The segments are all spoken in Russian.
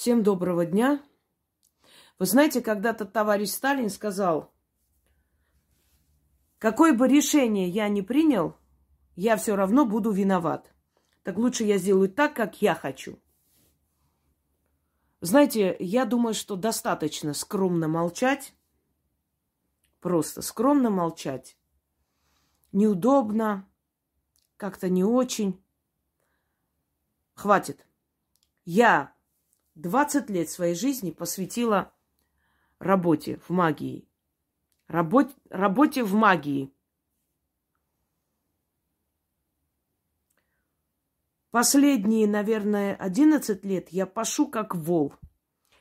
Всем доброго дня. Вы знаете, когда-то товарищ Сталин сказал, какое бы решение я ни принял, я все равно буду виноват. Так лучше я сделаю так, как я хочу. Знаете, я думаю, что достаточно скромно молчать, просто скромно молчать. Неудобно, как-то не очень. Хватит. Я 20 лет своей жизни посвятила работе в магии. Работ, работе в магии. Последние, наверное, 11 лет я пашу как вол.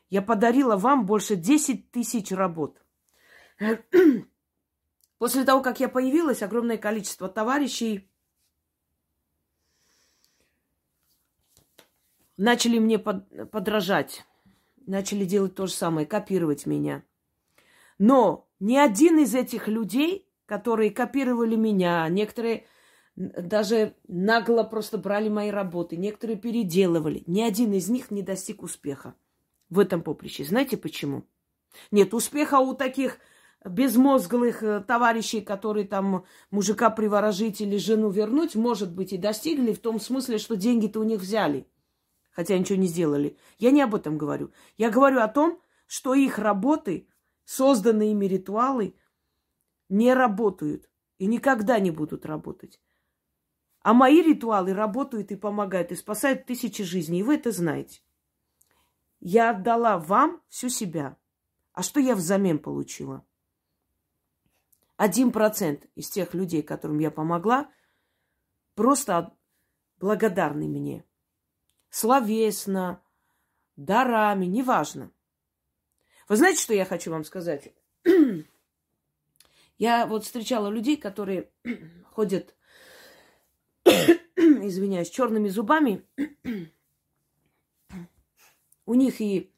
Я подарила вам больше 10 тысяч работ. После того, как я появилась, огромное количество товарищей начали мне под, подражать, начали делать то же самое, копировать меня. Но ни один из этих людей, которые копировали меня, некоторые даже нагло просто брали мои работы, некоторые переделывали, ни один из них не достиг успеха в этом поприще. Знаете почему? Нет, успеха у таких безмозглых э, товарищей, которые там мужика приворожить или жену вернуть, может быть, и достигли в том смысле, что деньги-то у них взяли – хотя ничего не сделали. Я не об этом говорю. Я говорю о том, что их работы, созданные ими ритуалы, не работают и никогда не будут работать. А мои ритуалы работают и помогают, и спасают тысячи жизней. И вы это знаете. Я отдала вам всю себя. А что я взамен получила? Один процент из тех людей, которым я помогла, просто благодарны мне словесно, дарами, неважно. Вы знаете, что я хочу вам сказать? Я вот встречала людей, которые ходят, извиняюсь, черными зубами. У них и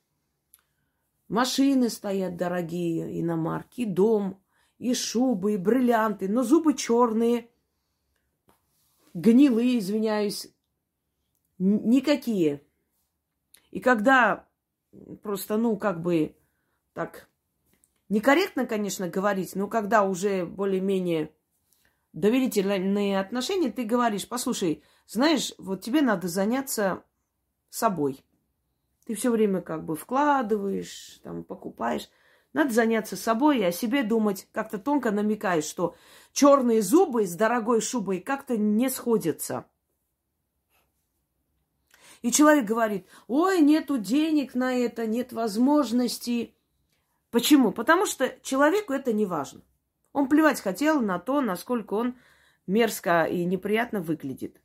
машины стоят дорогие, иномарки, и дом, и шубы, и бриллианты, но зубы черные, гнилые, извиняюсь, никакие. И когда просто, ну, как бы так, некорректно, конечно, говорить, но когда уже более-менее доверительные отношения, ты говоришь, послушай, знаешь, вот тебе надо заняться собой. Ты все время как бы вкладываешь, там, покупаешь. Надо заняться собой и о себе думать. Как-то тонко намекаешь, что черные зубы с дорогой шубой как-то не сходятся. И человек говорит, ой, нету денег на это, нет возможности. Почему? Потому что человеку это не важно. Он плевать хотел на то, насколько он мерзко и неприятно выглядит.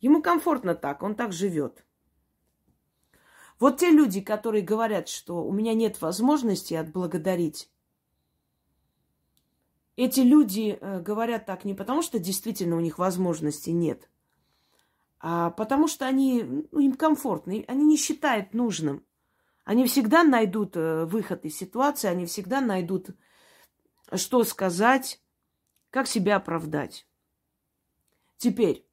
Ему комфортно так, он так живет. Вот те люди, которые говорят, что у меня нет возможности отблагодарить, эти люди э, говорят так не потому, что действительно у них возможности нет, потому что они, ну, им комфортно, они не считают нужным. Они всегда найдут э, выход из ситуации, они всегда найдут, что сказать, как себя оправдать. Теперь,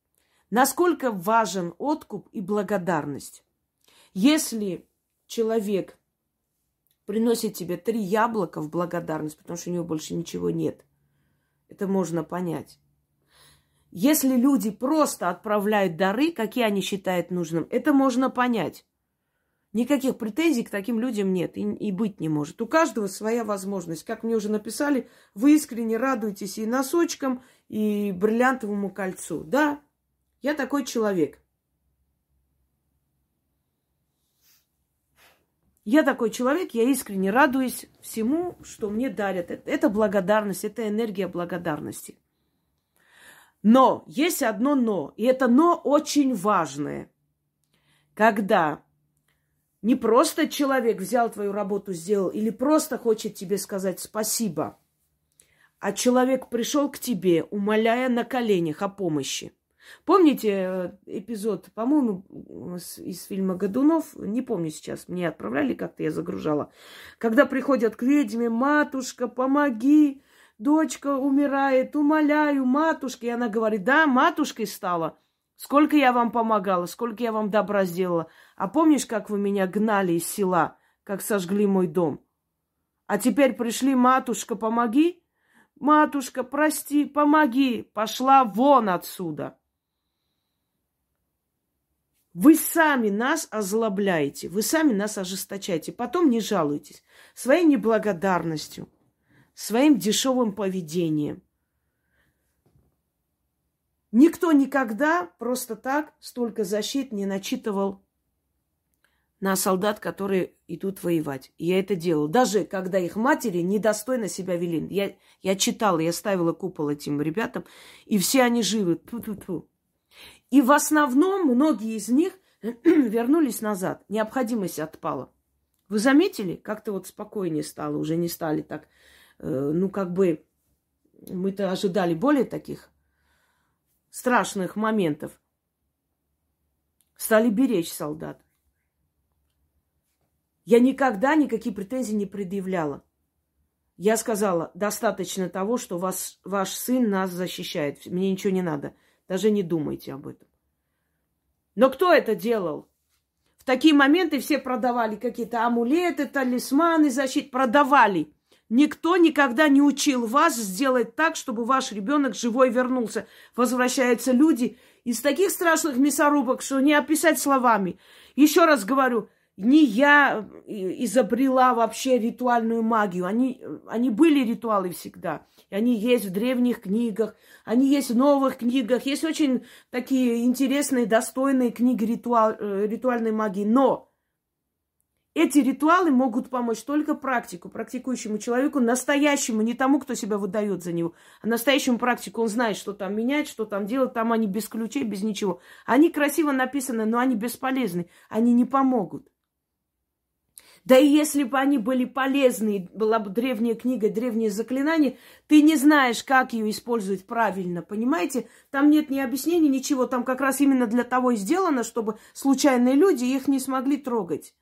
насколько важен откуп и благодарность? Если человек приносит тебе три яблока в благодарность, потому что у него больше ничего нет, это можно понять. Если люди просто отправляют дары, какие они считают нужным, это можно понять. Никаких претензий к таким людям нет и, и быть не может. У каждого своя возможность. Как мне уже написали, вы искренне радуетесь и носочкам, и бриллиантовому кольцу. Да, я такой человек. Я такой человек, я искренне радуюсь всему, что мне дарят. Это благодарность, это энергия благодарности. Но есть одно но, и это но очень важное. Когда не просто человек взял твою работу, сделал, или просто хочет тебе сказать спасибо, а человек пришел к тебе, умоляя на коленях о помощи. Помните э, эпизод, по-моему, из фильма «Годунов», не помню сейчас, мне отправляли, как-то я загружала, когда приходят к ведьме, матушка, помоги, дочка умирает, умоляю, матушка. И она говорит, да, матушкой стала. Сколько я вам помогала, сколько я вам добра сделала. А помнишь, как вы меня гнали из села, как сожгли мой дом? А теперь пришли, матушка, помоги. Матушка, прости, помоги. Пошла вон отсюда. Вы сами нас озлобляете, вы сами нас ожесточаете. Потом не жалуйтесь своей неблагодарностью, своим дешевым поведением. Никто никогда просто так столько защит не начитывал на солдат, которые идут воевать. И я это делала. Даже когда их матери недостойно себя вели. Я, я читала, я ставила купол этим ребятам, и все они живы. Ту-ту-ту. И в основном многие из них вернулись назад. Необходимость отпала. Вы заметили, как-то вот спокойнее стало, уже не стали так, ну как бы мы-то ожидали более таких страшных моментов. Стали беречь солдат. Я никогда никакие претензии не предъявляла. Я сказала, достаточно того, что вас, ваш сын нас защищает. Мне ничего не надо. Даже не думайте об этом. Но кто это делал? В такие моменты все продавали какие-то амулеты, талисманы, защит. Продавали. Никто никогда не учил вас сделать так, чтобы ваш ребенок живой вернулся. Возвращаются люди из таких страшных мясорубок, что не описать словами. Еще раз говорю, не я изобрела вообще ритуальную магию. Они, они были ритуалы всегда. И они есть в древних книгах, они есть в новых книгах. Есть очень такие интересные, достойные книги ритуал, э, ритуальной магии. Но эти ритуалы могут помочь только практику, практикующему человеку, настоящему, не тому, кто себя выдает за него, а настоящему практику. Он знает, что там менять, что там делать. Там они без ключей, без ничего. Они красиво написаны, но они бесполезны. Они не помогут. Да и если бы они были полезны, была бы древняя книга, древнее заклинание, ты не знаешь, как ее использовать правильно, понимаете? Там нет ни объяснений, ничего. Там как раз именно для того и сделано, чтобы случайные люди их не смогли трогать.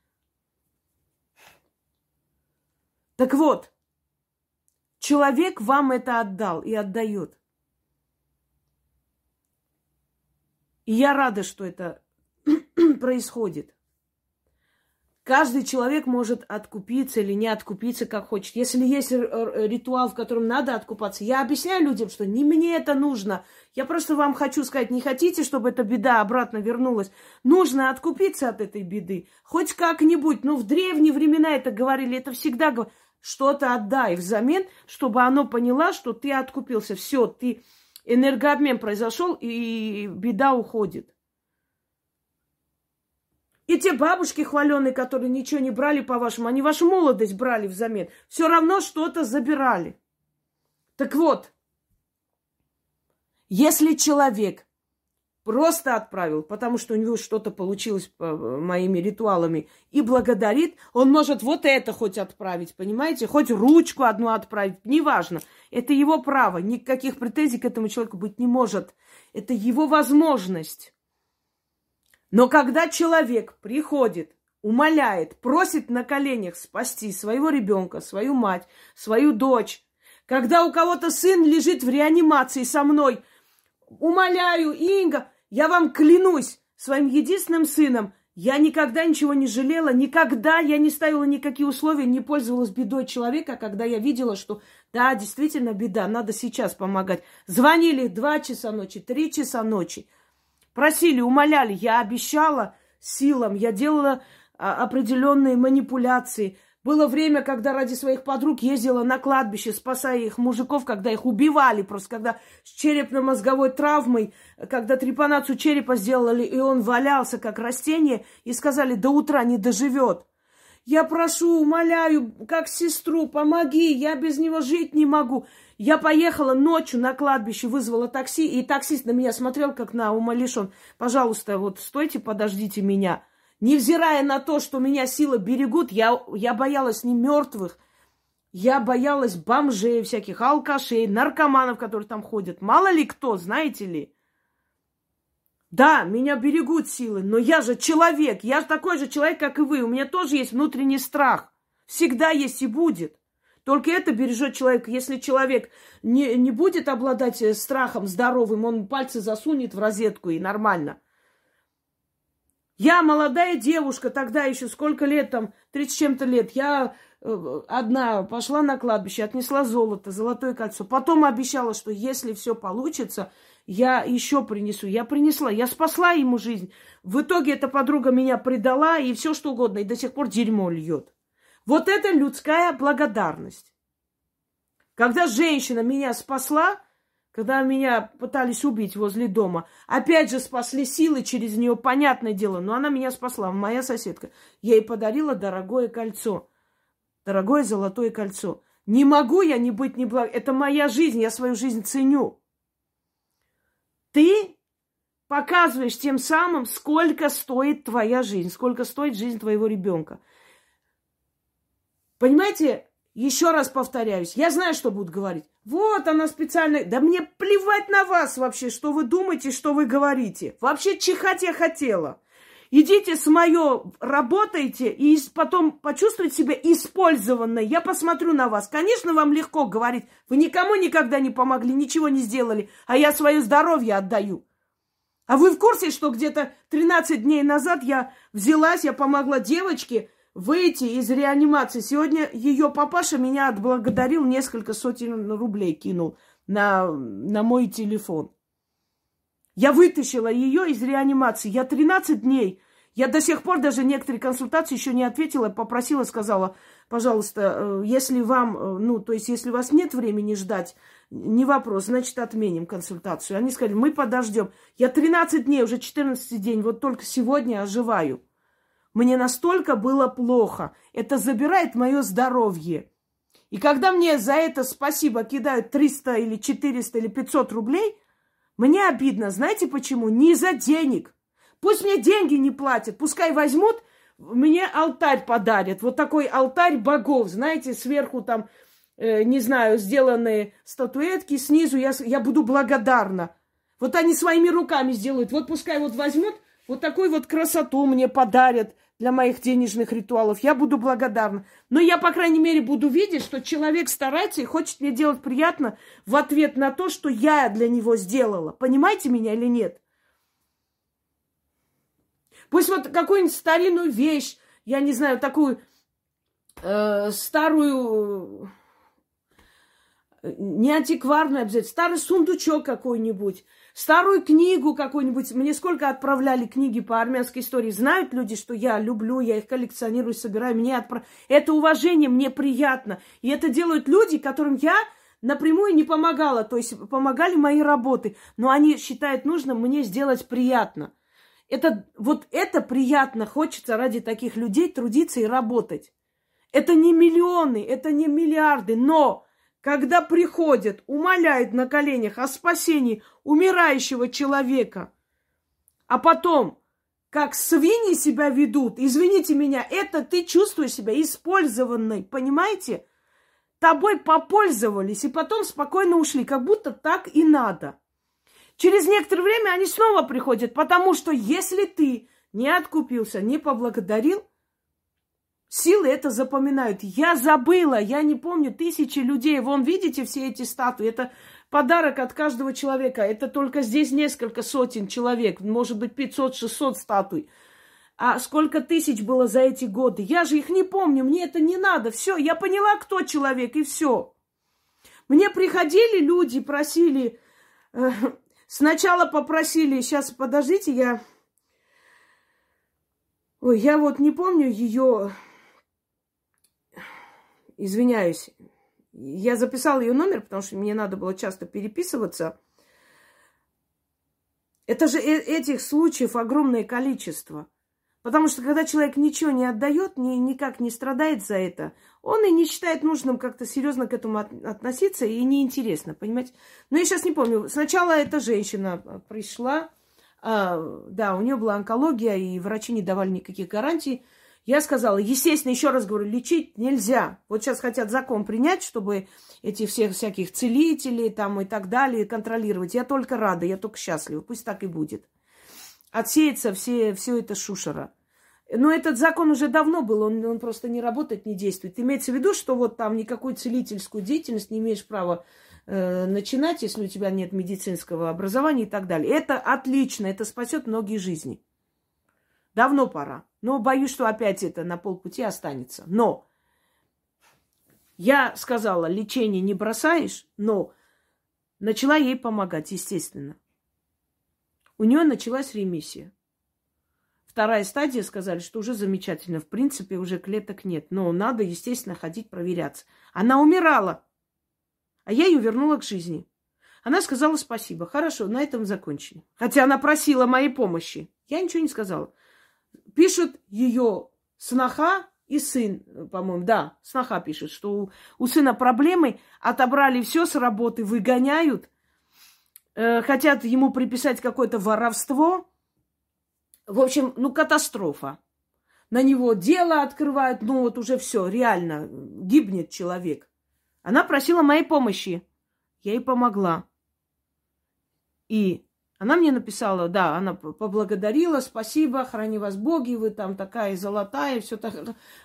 Так вот, человек вам это отдал и отдает. И я рада, что это происходит. Каждый человек может откупиться или не откупиться, как хочет. Если есть ритуал, в котором надо откупаться, я объясняю людям, что не мне это нужно. Я просто вам хочу сказать, не хотите, чтобы эта беда обратно вернулась. Нужно откупиться от этой беды. Хоть как-нибудь. Ну, в древние времена это говорили, это всегда говорили что-то отдай взамен, чтобы оно поняло, что ты откупился. Все, ты энергообмен произошел, и беда уходит. И те бабушки хваленые, которые ничего не брали по-вашему, они вашу молодость брали взамен. Все равно что-то забирали. Так вот, если человек просто отправил, потому что у него что-то получилось э, моими ритуалами, и благодарит, он может вот это хоть отправить, понимаете? Хоть ручку одну отправить, неважно. Это его право, никаких претензий к этому человеку быть не может. Это его возможность. Но когда человек приходит, умоляет, просит на коленях спасти своего ребенка, свою мать, свою дочь, когда у кого-то сын лежит в реанимации со мной, умоляю, Инга, я вам клянусь своим единственным сыном, я никогда ничего не жалела, никогда я не ставила никакие условия, не пользовалась бедой человека, когда я видела, что да, действительно беда, надо сейчас помогать. Звонили два часа ночи, три часа ночи, просили, умоляли, я обещала силам, я делала а, определенные манипуляции, было время, когда ради своих подруг ездила на кладбище, спасая их мужиков, когда их убивали, просто когда с черепно-мозговой травмой, когда трепанацию черепа сделали, и он валялся как растение, и сказали, до утра не доживет. Я прошу, умоляю, как сестру, помоги, я без него жить не могу. Я поехала ночью на кладбище, вызвала такси, и таксист на меня смотрел, как на умалишен. Пожалуйста, вот стойте, подождите меня. Невзирая на то, что меня силы берегут, я, я боялась не мертвых, я боялась бомжей всяких, алкашей, наркоманов, которые там ходят. Мало ли кто, знаете ли. Да, меня берегут силы, но я же человек, я же такой же человек, как и вы. У меня тоже есть внутренний страх. Всегда есть и будет. Только это бережет человека. Если человек не, не будет обладать э, страхом здоровым, он пальцы засунет в розетку и нормально. Я молодая девушка, тогда еще сколько лет там, 30 чем-то лет. Я э, одна пошла на кладбище, отнесла золото, золотое кольцо. Потом обещала, что если все получится, я еще принесу. Я принесла, я спасла ему жизнь. В итоге эта подруга меня предала и все что угодно, и до сих пор дерьмо льет. Вот это людская благодарность. Когда женщина меня спасла, когда меня пытались убить возле дома, опять же спасли силы через нее, понятное дело, но она меня спасла, моя соседка. Я ей подарила дорогое кольцо, дорогое золотое кольцо. Не могу я не быть неблаг... Это моя жизнь, я свою жизнь ценю. Ты показываешь тем самым, сколько стоит твоя жизнь, сколько стоит жизнь твоего ребенка. Понимаете, еще раз повторяюсь, я знаю, что будут говорить. Вот она специально... Да мне плевать на вас вообще, что вы думаете, что вы говорите. Вообще чихать я хотела. Идите с мое, работайте, и потом почувствуйте себя использованной. Я посмотрю на вас. Конечно, вам легко говорить. Вы никому никогда не помогли, ничего не сделали, а я свое здоровье отдаю. А вы в курсе, что где-то 13 дней назад я взялась, я помогла девочке, выйти из реанимации. Сегодня ее папаша меня отблагодарил, несколько сотен рублей кинул на, на мой телефон. Я вытащила ее из реанимации. Я 13 дней. Я до сих пор даже некоторые консультации еще не ответила, попросила, сказала, пожалуйста, э, если вам, э, ну, то есть, если у вас нет времени ждать, не вопрос, значит, отменим консультацию. Они сказали, мы подождем. Я 13 дней, уже 14 день, вот только сегодня оживаю. Мне настолько было плохо. Это забирает мое здоровье. И когда мне за это спасибо кидают 300 или 400 или 500 рублей, мне обидно. Знаете почему? Не из-за денег. Пусть мне деньги не платят. Пускай возьмут, мне алтарь подарят. Вот такой алтарь богов. Знаете, сверху там, э, не знаю, сделанные статуэтки. Снизу я, я буду благодарна. Вот они своими руками сделают. Вот пускай вот возьмут, вот такую вот красоту мне подарят для моих денежных ритуалов, я буду благодарна. Но я, по крайней мере, буду видеть, что человек старается и хочет мне делать приятно в ответ на то, что я для него сделала. Понимаете меня или нет? Пусть вот какую-нибудь старинную вещь, я не знаю, такую э, старую, э, не антикварную обязательно, старый сундучок какой-нибудь, старую книгу какую-нибудь. Мне сколько отправляли книги по армянской истории. Знают люди, что я люблю, я их коллекционирую, собираю. Мне отправ... Это уважение, мне приятно. И это делают люди, которым я напрямую не помогала. То есть помогали мои работы. Но они считают нужным мне сделать приятно. Это, вот это приятно. Хочется ради таких людей трудиться и работать. Это не миллионы, это не миллиарды, но когда приходят, умоляют на коленях о спасении умирающего человека, а потом, как свиньи себя ведут, извините меня, это ты чувствуешь себя использованной, понимаете? Тобой попользовались и потом спокойно ушли, как будто так и надо. Через некоторое время они снова приходят, потому что если ты не откупился, не поблагодарил, Силы это запоминают. Я забыла, я не помню, тысячи людей. Вон, видите все эти статуи? Это подарок от каждого человека. Это только здесь несколько сотен человек, может быть, 500-600 статуй. А сколько тысяч было за эти годы? Я же их не помню, мне это не надо. Все, я поняла, кто человек, и все. Мне приходили люди, просили... Э, сначала попросили, сейчас, подождите, я... Ой, я вот не помню ее извиняюсь, я записала ее номер, потому что мне надо было часто переписываться. Это же э, этих случаев огромное количество. Потому что когда человек ничего не отдает, ни, никак не страдает за это, он и не считает нужным как-то серьезно к этому от, относиться и неинтересно, понимаете? Но я сейчас не помню. Сначала эта женщина пришла, а, да, у нее была онкология, и врачи не давали никаких гарантий. Я сказала, естественно, еще раз говорю, лечить нельзя. Вот сейчас хотят закон принять, чтобы эти всех всяких целителей там и так далее контролировать. Я только рада, я только счастлива. Пусть так и будет. Отсеется все, все это шушера. Но этот закон уже давно был, он, он просто не работает, не действует. Имеется в виду, что вот там никакую целительскую деятельность не имеешь права э, начинать, если у тебя нет медицинского образования и так далее. Это отлично, это спасет многие жизни. Давно пора. Но боюсь, что опять это на полпути останется. Но я сказала, лечение не бросаешь, но начала ей помогать, естественно. У нее началась ремиссия. Вторая стадия сказали, что уже замечательно. В принципе, уже клеток нет. Но надо, естественно, ходить проверяться. Она умирала. А я ее вернула к жизни. Она сказала спасибо. Хорошо, на этом закончили. Хотя она просила моей помощи. Я ничего не сказала. Пишут ее сноха и сын, по-моему, да, сноха пишет, что у, у сына проблемы, отобрали все с работы, выгоняют, э, хотят ему приписать какое-то воровство, в общем, ну, катастрофа. На него дело открывают, ну, вот уже все, реально, гибнет человек. Она просила моей помощи. Я ей помогла. И она мне написала, да, она поблагодарила, спасибо, храни вас боги, вы там такая золотая, все так.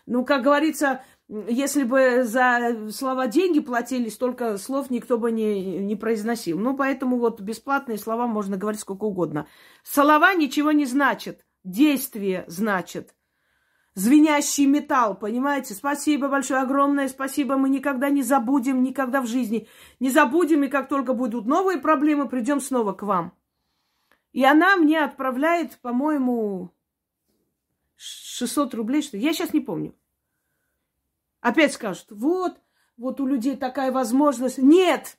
Ну, как говорится, если бы за слова деньги платили, столько слов никто бы не, не произносил. Ну, поэтому вот бесплатные слова можно говорить сколько угодно. Слова ничего не значат. Действие значит. Звенящий металл, понимаете? Спасибо большое, огромное спасибо. Мы никогда не забудем, никогда в жизни. Не забудем, и как только будут новые проблемы, придем снова к вам. И она мне отправляет, по-моему, 600 рублей, что Я сейчас не помню. Опять скажут, вот, вот у людей такая возможность. Нет!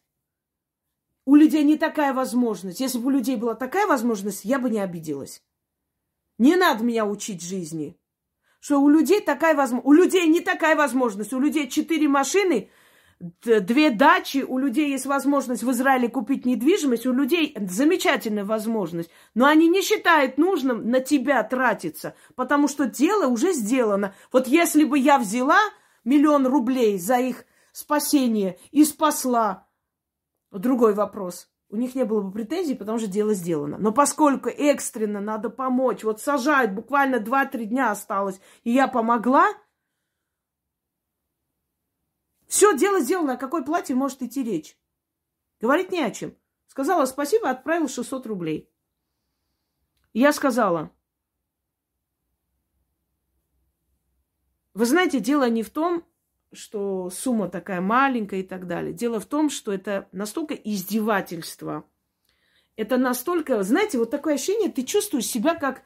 У людей не такая возможность. Если бы у людей была такая возможность, я бы не обиделась. Не надо меня учить жизни. Что у людей такая возможность. У людей не такая возможность. У людей четыре машины, две дачи. У людей есть возможность в Израиле купить недвижимость. У людей замечательная возможность. Но они не считают нужным на тебя тратиться. Потому что дело уже сделано. Вот если бы я взяла миллион рублей за их спасение и спасла. Другой вопрос. У них не было бы претензий, потому что дело сделано. Но поскольку экстренно надо помочь, вот сажают, буквально 2-3 дня осталось, и я помогла, все, дело сделано. О какой плате может идти речь? Говорить не о чем. Сказала спасибо, отправила 600 рублей. я сказала, Вы знаете, дело не в том, что сумма такая маленькая и так далее. Дело в том, что это настолько издевательство. Это настолько, знаете, вот такое ощущение, ты чувствуешь себя как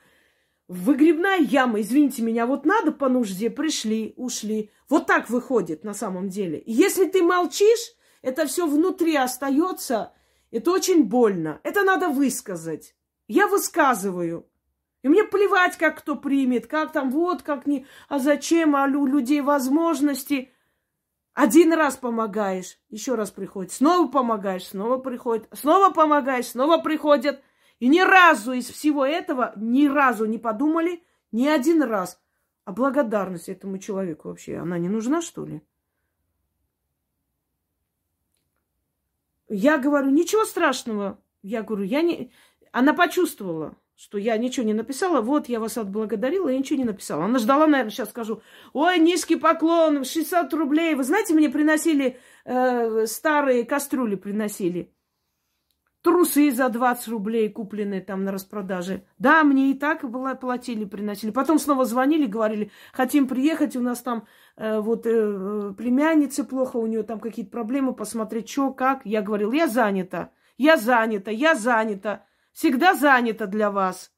выгребная яма. Извините меня, вот надо по нужде, пришли, ушли. Вот так выходит на самом деле. И если ты молчишь, это все внутри остается, это очень больно. Это надо высказать. Я высказываю. И мне плевать, как кто примет, как там, вот, как не, а зачем, а у людей возможности. Один раз помогаешь, еще раз приходит, снова помогаешь, снова приходит, снова помогаешь, снова приходят. И ни разу из всего этого, ни разу не подумали, ни один раз. А благодарность этому человеку вообще, она не нужна, что ли? Я говорю, ничего страшного. Я говорю, я не... Она почувствовала что я ничего не написала, вот я вас отблагодарила, я ничего не написала. Она ждала, наверное, сейчас скажу, ой, низкий поклон, 60 рублей. Вы знаете, мне приносили э, старые кастрюли, приносили. Трусы за 20 рублей, купленные там на распродаже. Да, мне и так платили, приносили. Потом снова звонили, говорили, хотим приехать, у нас там э, вот э, племянница плохо, у нее там какие-то проблемы, посмотреть, что, как. Я говорила, я занята, я занята, я занята всегда занята для вас.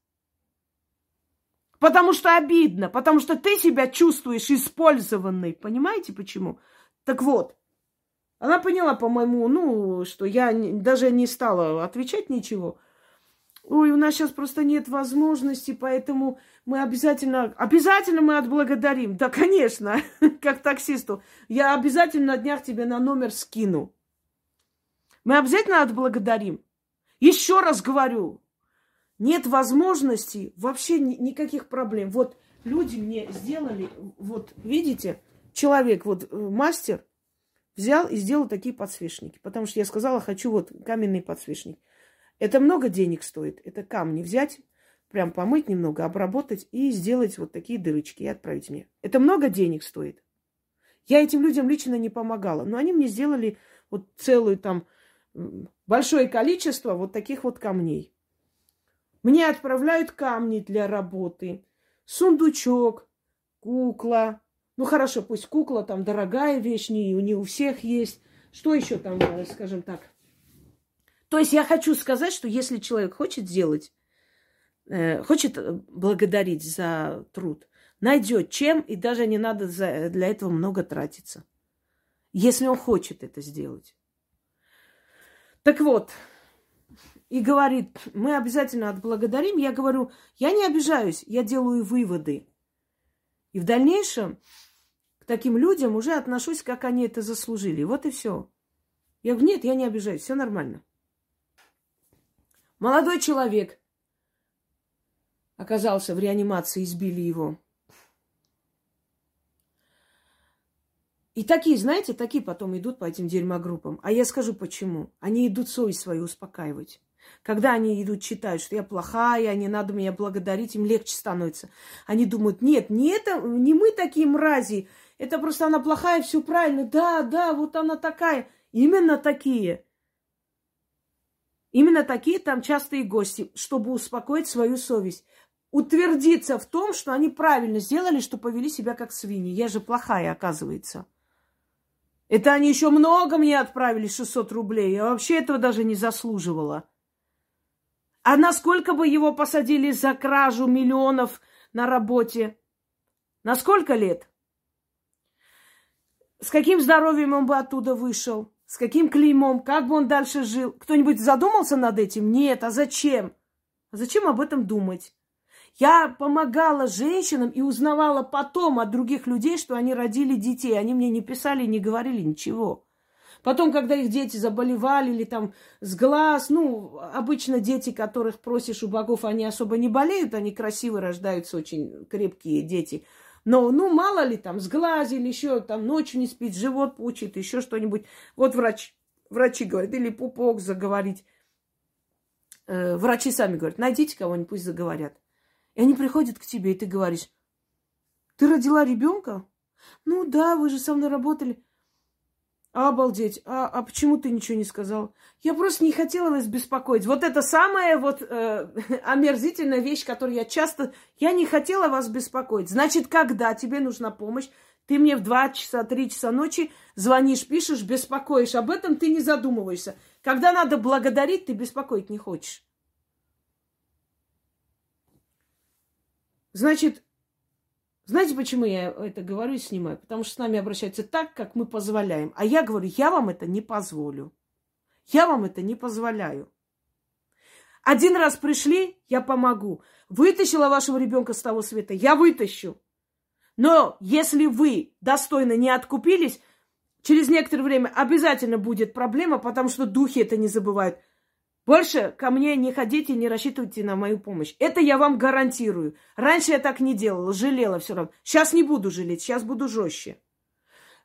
Потому что обидно, потому что ты себя чувствуешь использованной. Понимаете почему? Так вот, она поняла, по-моему, ну, что я даже не стала отвечать ничего. Ой, у нас сейчас просто нет возможности, поэтому мы обязательно, обязательно мы отблагодарим. Да, конечно, как таксисту. Я обязательно на днях тебе на номер скину. Мы обязательно отблагодарим. Еще раз говорю, нет возможности, вообще ни, никаких проблем. Вот люди мне сделали, вот видите, человек, вот э, мастер, взял и сделал такие подсвечники. Потому что я сказала, хочу вот каменный подсвечник. Это много денег стоит. Это камни взять, прям помыть немного, обработать и сделать вот такие дырочки и отправить мне. Это много денег стоит. Я этим людям лично не помогала, но они мне сделали вот целую там большое количество вот таких вот камней. Мне отправляют камни для работы, сундучок, кукла. Ну хорошо, пусть кукла там дорогая вещь, не, не у всех есть. Что еще там, э, скажем так? То есть я хочу сказать, что если человек хочет сделать, э, хочет э, благодарить за труд, найдет чем, и даже не надо за, для этого много тратиться. Если он хочет это сделать. Так вот, и говорит, мы обязательно отблагодарим. Я говорю, я не обижаюсь, я делаю выводы. И в дальнейшем таким людям уже отношусь, как они это заслужили. Вот и все. Я говорю, нет, я не обижаюсь, все нормально. Молодой человек оказался в реанимации, избили его. И такие, знаете, такие потом идут по этим дерьмогруппам. А я скажу почему. Они идут совесть свою успокаивать. Когда они идут, читают, что я плохая, не надо меня благодарить, им легче становится. Они думают, нет, не это, не мы такие мрази, это просто она плохая, все правильно. Да, да, вот она такая. Именно такие. Именно такие там частые гости, чтобы успокоить свою совесть. Утвердиться в том, что они правильно сделали, что повели себя как свиньи. Я же плохая, оказывается. Это они еще много мне отправили, 600 рублей. Я вообще этого даже не заслуживала. А насколько бы его посадили за кражу миллионов на работе? На сколько лет? С каким здоровьем он бы оттуда вышел? С каким клеймом? Как бы он дальше жил? Кто-нибудь задумался над этим? Нет. А зачем? А зачем об этом думать? Я помогала женщинам и узнавала потом от других людей, что они родили детей. Они мне не писали, не говорили ничего. Потом, когда их дети заболевали или там с глаз, ну, обычно дети, которых просишь у богов, они особо не болеют, они красиво рождаются, очень крепкие дети. Но, ну, мало ли там, с глаз или еще там ночью не спит, живот пучит, еще что-нибудь. Вот врач, врачи говорят, или пупок заговорить. Э, врачи сами говорят, найдите кого-нибудь, пусть заговорят. И они приходят к тебе, и ты говоришь, ты родила ребенка? Ну да, вы же со мной работали. Обалдеть. А, а почему ты ничего не сказал? Я просто не хотела вас беспокоить. Вот это самая вот э, омерзительная вещь, которую я часто... Я не хотела вас беспокоить. Значит, когда тебе нужна помощь, ты мне в 2 часа, 3 часа ночи звонишь, пишешь, беспокоишь. Об этом ты не задумываешься. Когда надо благодарить, ты беспокоить не хочешь. Значит, знаете, почему я это говорю и снимаю? Потому что с нами обращаются так, как мы позволяем. А я говорю, я вам это не позволю. Я вам это не позволяю. Один раз пришли, я помогу. Вытащила вашего ребенка с того света, я вытащу. Но если вы достойно не откупились, через некоторое время обязательно будет проблема, потому что духи это не забывают. Больше ко мне не ходите, не рассчитывайте на мою помощь. Это я вам гарантирую. Раньше я так не делала, жалела все равно. Сейчас не буду жалеть, сейчас буду жестче.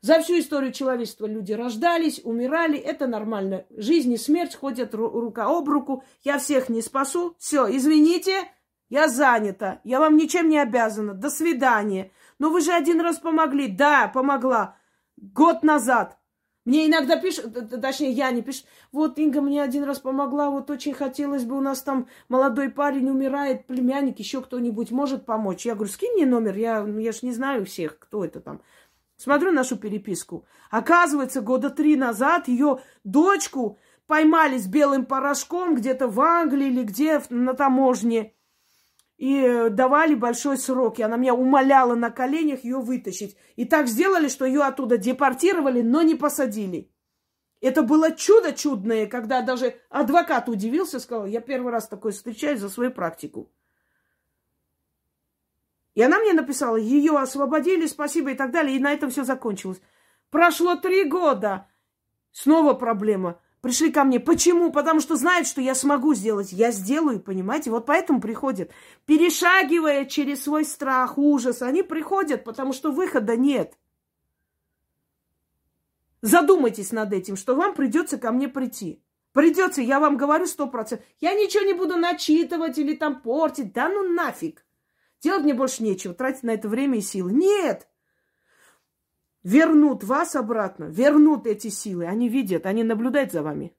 За всю историю человечества люди рождались, умирали, это нормально. Жизнь и смерть ходят рука об руку. Я всех не спасу. Все, извините, я занята. Я вам ничем не обязана. До свидания. Но вы же один раз помогли. Да, помогла. Год назад. Мне иногда пишут, точнее, я не пишу, вот Инга мне один раз помогла, вот очень хотелось бы, у нас там молодой парень умирает, племянник, еще кто-нибудь может помочь. Я говорю, скинь мне номер, я, я ж не знаю всех, кто это там. Смотрю нашу переписку. Оказывается, года три назад ее дочку поймали с белым порошком где-то в Англии или где на таможне и э, давали большой срок. И она меня умоляла на коленях ее вытащить. И так сделали, что ее оттуда депортировали, но не посадили. Это было чудо чудное, когда даже адвокат удивился, сказал, я первый раз такое встречаю за свою практику. И она мне написала, ее освободили, спасибо и так далее. И на этом все закончилось. Прошло три года. Снова проблема пришли ко мне. Почему? Потому что знают, что я смогу сделать. Я сделаю, понимаете? Вот поэтому приходят. Перешагивая через свой страх, ужас, они приходят, потому что выхода нет. Задумайтесь над этим, что вам придется ко мне прийти. Придется, я вам говорю сто процентов. Я ничего не буду начитывать или там портить. Да ну нафиг. Делать мне больше нечего, тратить на это время и силы. Нет! Вернут вас обратно, вернут эти силы. Они видят, они наблюдают за вами.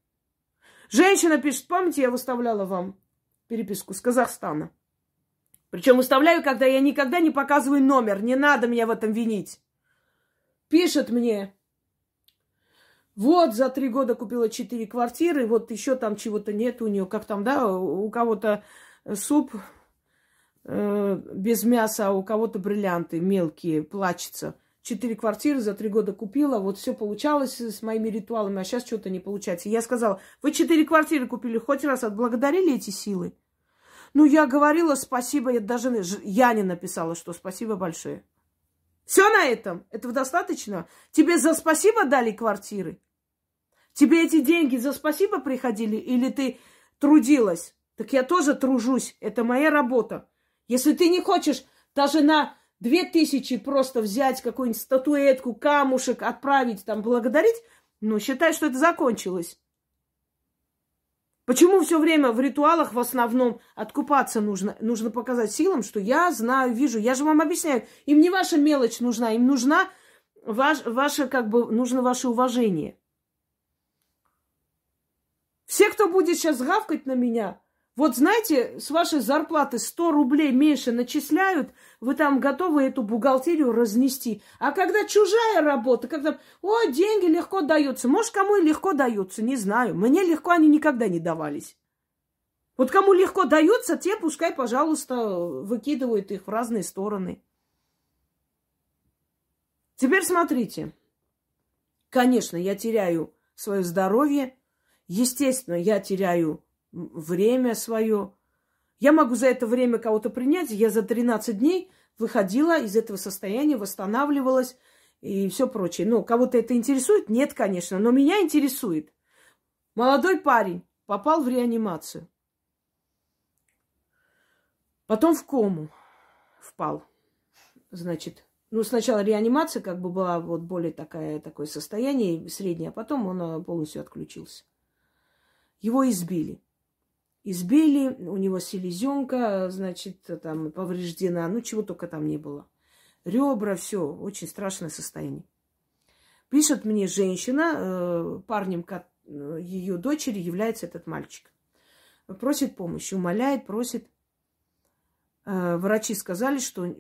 Женщина пишет, помните, я выставляла вам переписку с Казахстана. Причем выставляю, когда я никогда не показываю номер. Не надо меня в этом винить. Пишет мне, вот за три года купила четыре квартиры, вот еще там чего-то нет у нее, как там, да, у кого-то суп э, без мяса, а у кого-то бриллианты мелкие, плачется. Четыре квартиры за три года купила, вот все получалось с моими ритуалами, а сейчас что-то не получается. Я сказала, вы четыре квартиры купили, хоть раз отблагодарили эти силы? Ну, я говорила спасибо, я даже я не написала, что спасибо большое. Все на этом? Этого достаточно? Тебе за спасибо дали квартиры? Тебе эти деньги за спасибо приходили или ты трудилась? Так я тоже тружусь, это моя работа. Если ты не хочешь даже на две тысячи просто взять какую-нибудь статуэтку, камушек, отправить там, благодарить, ну, считай, что это закончилось. Почему все время в ритуалах в основном откупаться нужно? Нужно показать силам, что я знаю, вижу. Я же вам объясняю. Им не ваша мелочь нужна, им нужна ваш, ваше, как бы, нужно ваше уважение. Все, кто будет сейчас гавкать на меня, вот знаете, с вашей зарплаты 100 рублей меньше начисляют, вы там готовы эту бухгалтерию разнести. А когда чужая работа, когда, о, деньги легко даются, может, кому и легко даются, не знаю. Мне легко они никогда не давались. Вот кому легко даются, те пускай, пожалуйста, выкидывают их в разные стороны. Теперь смотрите. Конечно, я теряю свое здоровье. Естественно, я теряю время свое. Я могу за это время кого-то принять. Я за 13 дней выходила из этого состояния, восстанавливалась и все прочее. Ну, кого-то это интересует? Нет, конечно, но меня интересует. Молодой парень попал в реанимацию. Потом в кому впал. Значит, ну, сначала реанимация как бы была вот более такая, такое состояние среднее, а потом он э, полностью отключился. Его избили избили, у него селезенка, значит, там повреждена, ну чего только там не было. Ребра, все, очень страшное состояние. Пишет мне женщина, э, парнем ее дочери является этот мальчик. Просит помощи, умоляет, просит. Э, врачи сказали, что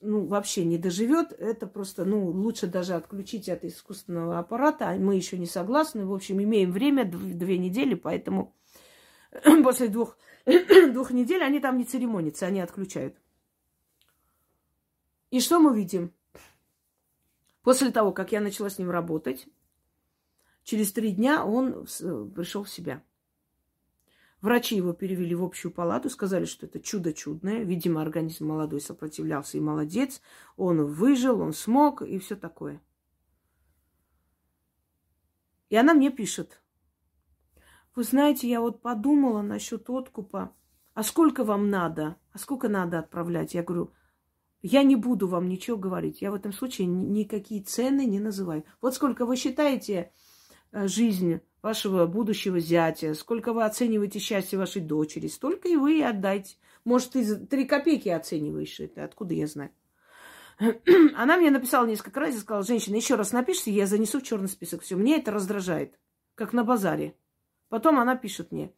ну, вообще не доживет. Это просто, ну, лучше даже отключить от искусственного аппарата. Мы еще не согласны. В общем, имеем время, две недели, поэтому после двух, двух недель они там не церемонятся, они отключают. И что мы видим? После того, как я начала с ним работать, через три дня он пришел в себя. Врачи его перевели в общую палату, сказали, что это чудо чудное. Видимо, организм молодой сопротивлялся и молодец. Он выжил, он смог и все такое. И она мне пишет. Вы знаете, я вот подумала насчет откупа. А сколько вам надо? А сколько надо отправлять? Я говорю, я не буду вам ничего говорить. Я в этом случае никакие цены не называю. Вот сколько вы считаете э, жизнь вашего будущего зятя, сколько вы оцениваете счастье вашей дочери, столько и вы и отдайте. Может, ты три копейки оцениваешь это, откуда я знаю. Она мне написала несколько раз и сказала, женщина, еще раз напишите, я занесу в черный список. Все, мне это раздражает, как на базаре. Потом она пишет мне.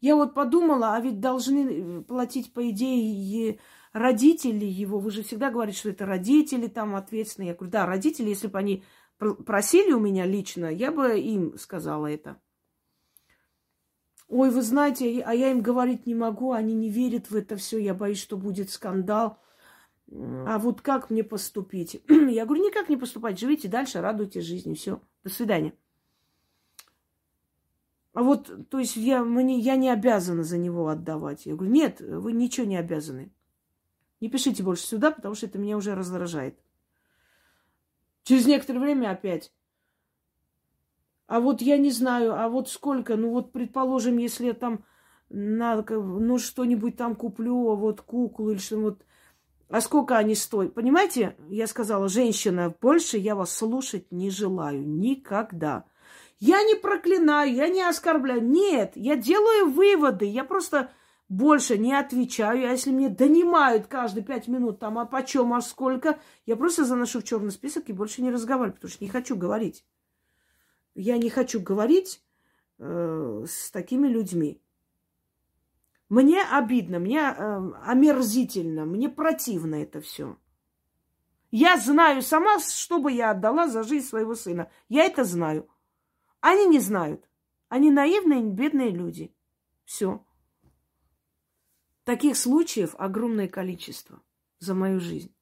Я вот подумала, а ведь должны э, платить, по идее, родители его. Вы же всегда говорите, что это родители там ответственные. Я говорю, да, родители, если бы они просили у меня лично, я бы им сказала это. Ой, вы знаете, а я им говорить не могу, они не верят в это все, я боюсь, что будет скандал. А вот как мне поступить? Я говорю, никак не поступать, живите дальше, радуйтесь жизни, все. До свидания. А вот, то есть я, мне, я не обязана за него отдавать. Я говорю, нет, вы ничего не обязаны. Не пишите больше сюда, потому что это меня уже раздражает. Через некоторое время опять. А вот я не знаю, а вот сколько, ну вот предположим, если я там надо, ну что-нибудь там куплю, а вот куклу или что вот, а сколько они стоят? Понимаете, я сказала, женщина, больше я вас слушать не желаю никогда. Я не проклинаю, я не оскорбляю. Нет, я делаю выводы. Я просто больше не отвечаю. А если мне донимают каждые пять минут, там, а почем, а сколько, я просто заношу в черный список и больше не разговариваю, потому что не хочу говорить. Я не хочу говорить э, с такими людьми. Мне обидно, мне э, омерзительно, мне противно это все. Я знаю сама, что бы я отдала за жизнь своего сына. Я это знаю. Они не знают. Они наивные, бедные люди. Все. Таких случаев огромное количество за мою жизнь.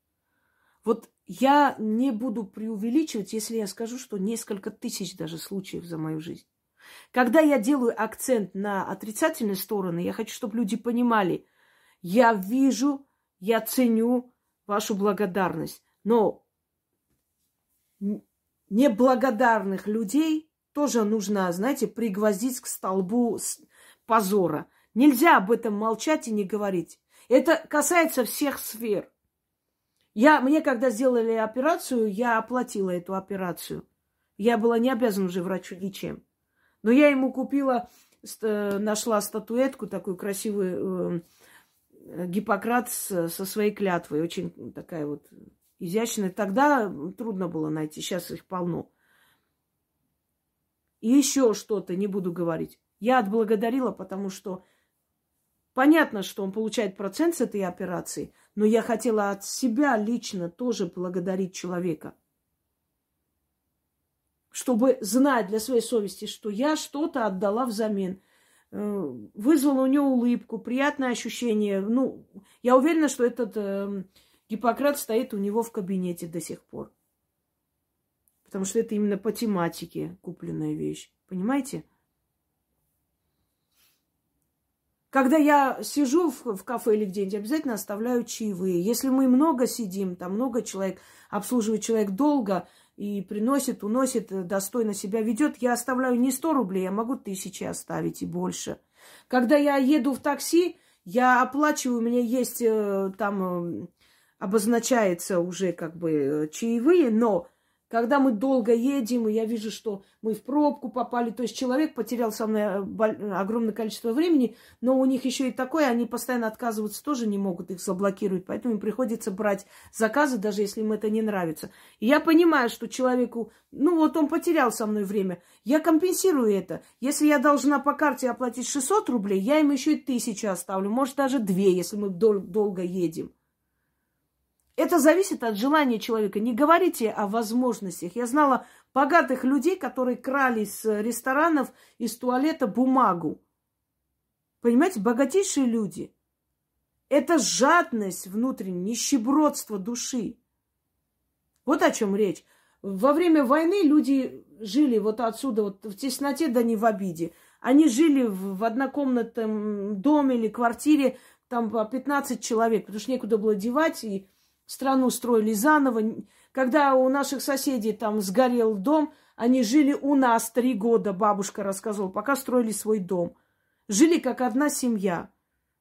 Вот я не буду преувеличивать, если я скажу, что несколько тысяч даже случаев за мою жизнь. Когда я делаю акцент на отрицательные стороны, я хочу, чтобы люди понимали, я вижу, я ценю вашу благодарность, но неблагодарных людей тоже нужно, знаете, пригвоздить к столбу позора. Нельзя об этом молчать и не говорить. Это касается всех сфер. Я, мне, когда сделали операцию, я оплатила эту операцию. Я была не обязана уже врачу ничем. Но я ему купила, нашла статуэтку такую красивую, э, Гиппократ со своей клятвой. Очень такая вот изящная. Тогда трудно было найти, сейчас их полно. И еще что-то, не буду говорить. Я отблагодарила, потому что Понятно, что он получает процент с этой операции, но я хотела от себя лично тоже благодарить человека. Чтобы знать для своей совести, что я что-то отдала взамен. Э, вызвала у него улыбку, приятное ощущение. Ну, я уверена, что этот э, Гиппократ стоит у него в кабинете до сих пор. Потому что это именно по тематике купленная вещь. Понимаете? Когда я сижу в, в кафе или где-нибудь, обязательно оставляю чаевые. Если мы много сидим, там много человек, обслуживает человек долго и приносит, уносит, э, достойно себя ведет, я оставляю не 100 рублей, я могу тысячи оставить и больше. Когда я еду в такси, я оплачиваю, у меня есть э, там, э, обозначается уже как бы чаевые, но когда мы долго едем, и я вижу, что мы в пробку попали, то есть человек потерял со мной э, огромное количество времени, но у них еще и такое, они постоянно отказываться тоже не могут их заблокировать, поэтому им приходится брать заказы, даже если им это не нравится. И я понимаю, что человеку, ну вот он потерял со мной время, я компенсирую это. Если я должна по карте оплатить 600 рублей, я им еще и тысячу оставлю, может даже две, если мы дол- долго едем. Это зависит от желания человека. Не говорите о возможностях. Я знала богатых людей, которые крали с ресторанов, из туалета бумагу. Понимаете, богатейшие люди. Это жадность внутренняя, нищебродство души. Вот о чем речь. Во время войны люди жили вот отсюда, вот в тесноте, да не в обиде. Они жили в, однокомнатном доме или квартире, там по 15 человек, потому что некуда было девать, и страну строили заново. Когда у наших соседей там сгорел дом, они жили у нас три года, бабушка рассказывала, пока строили свой дом. Жили как одна семья.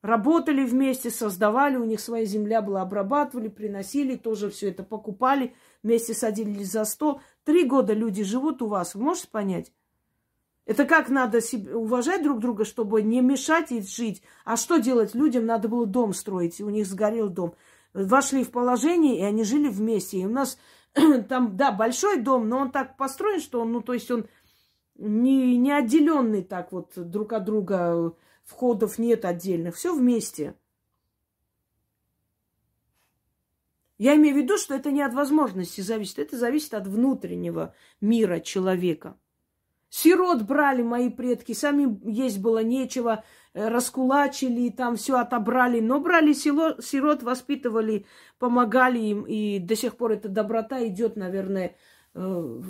Работали вместе, создавали, у них своя земля была, обрабатывали, приносили, тоже все это покупали, вместе садились за стол. Три года люди живут у вас, вы можете понять? Это как надо себе, уважать друг друга, чтобы не мешать и жить. А что делать людям? Надо было дом строить, у них сгорел дом вошли в положение, и они жили вместе. И у нас там, да, большой дом, но он так построен, что он, ну, то есть он не, не отделенный так вот друг от друга, входов нет отдельных, все вместе. Я имею в виду, что это не от возможности зависит, это зависит от внутреннего мира человека. Сирот брали мои предки, сами есть было нечего, э, раскулачили, там все отобрали, но брали село, сирот, воспитывали, помогали им, и до сих пор эта доброта идет, наверное, э,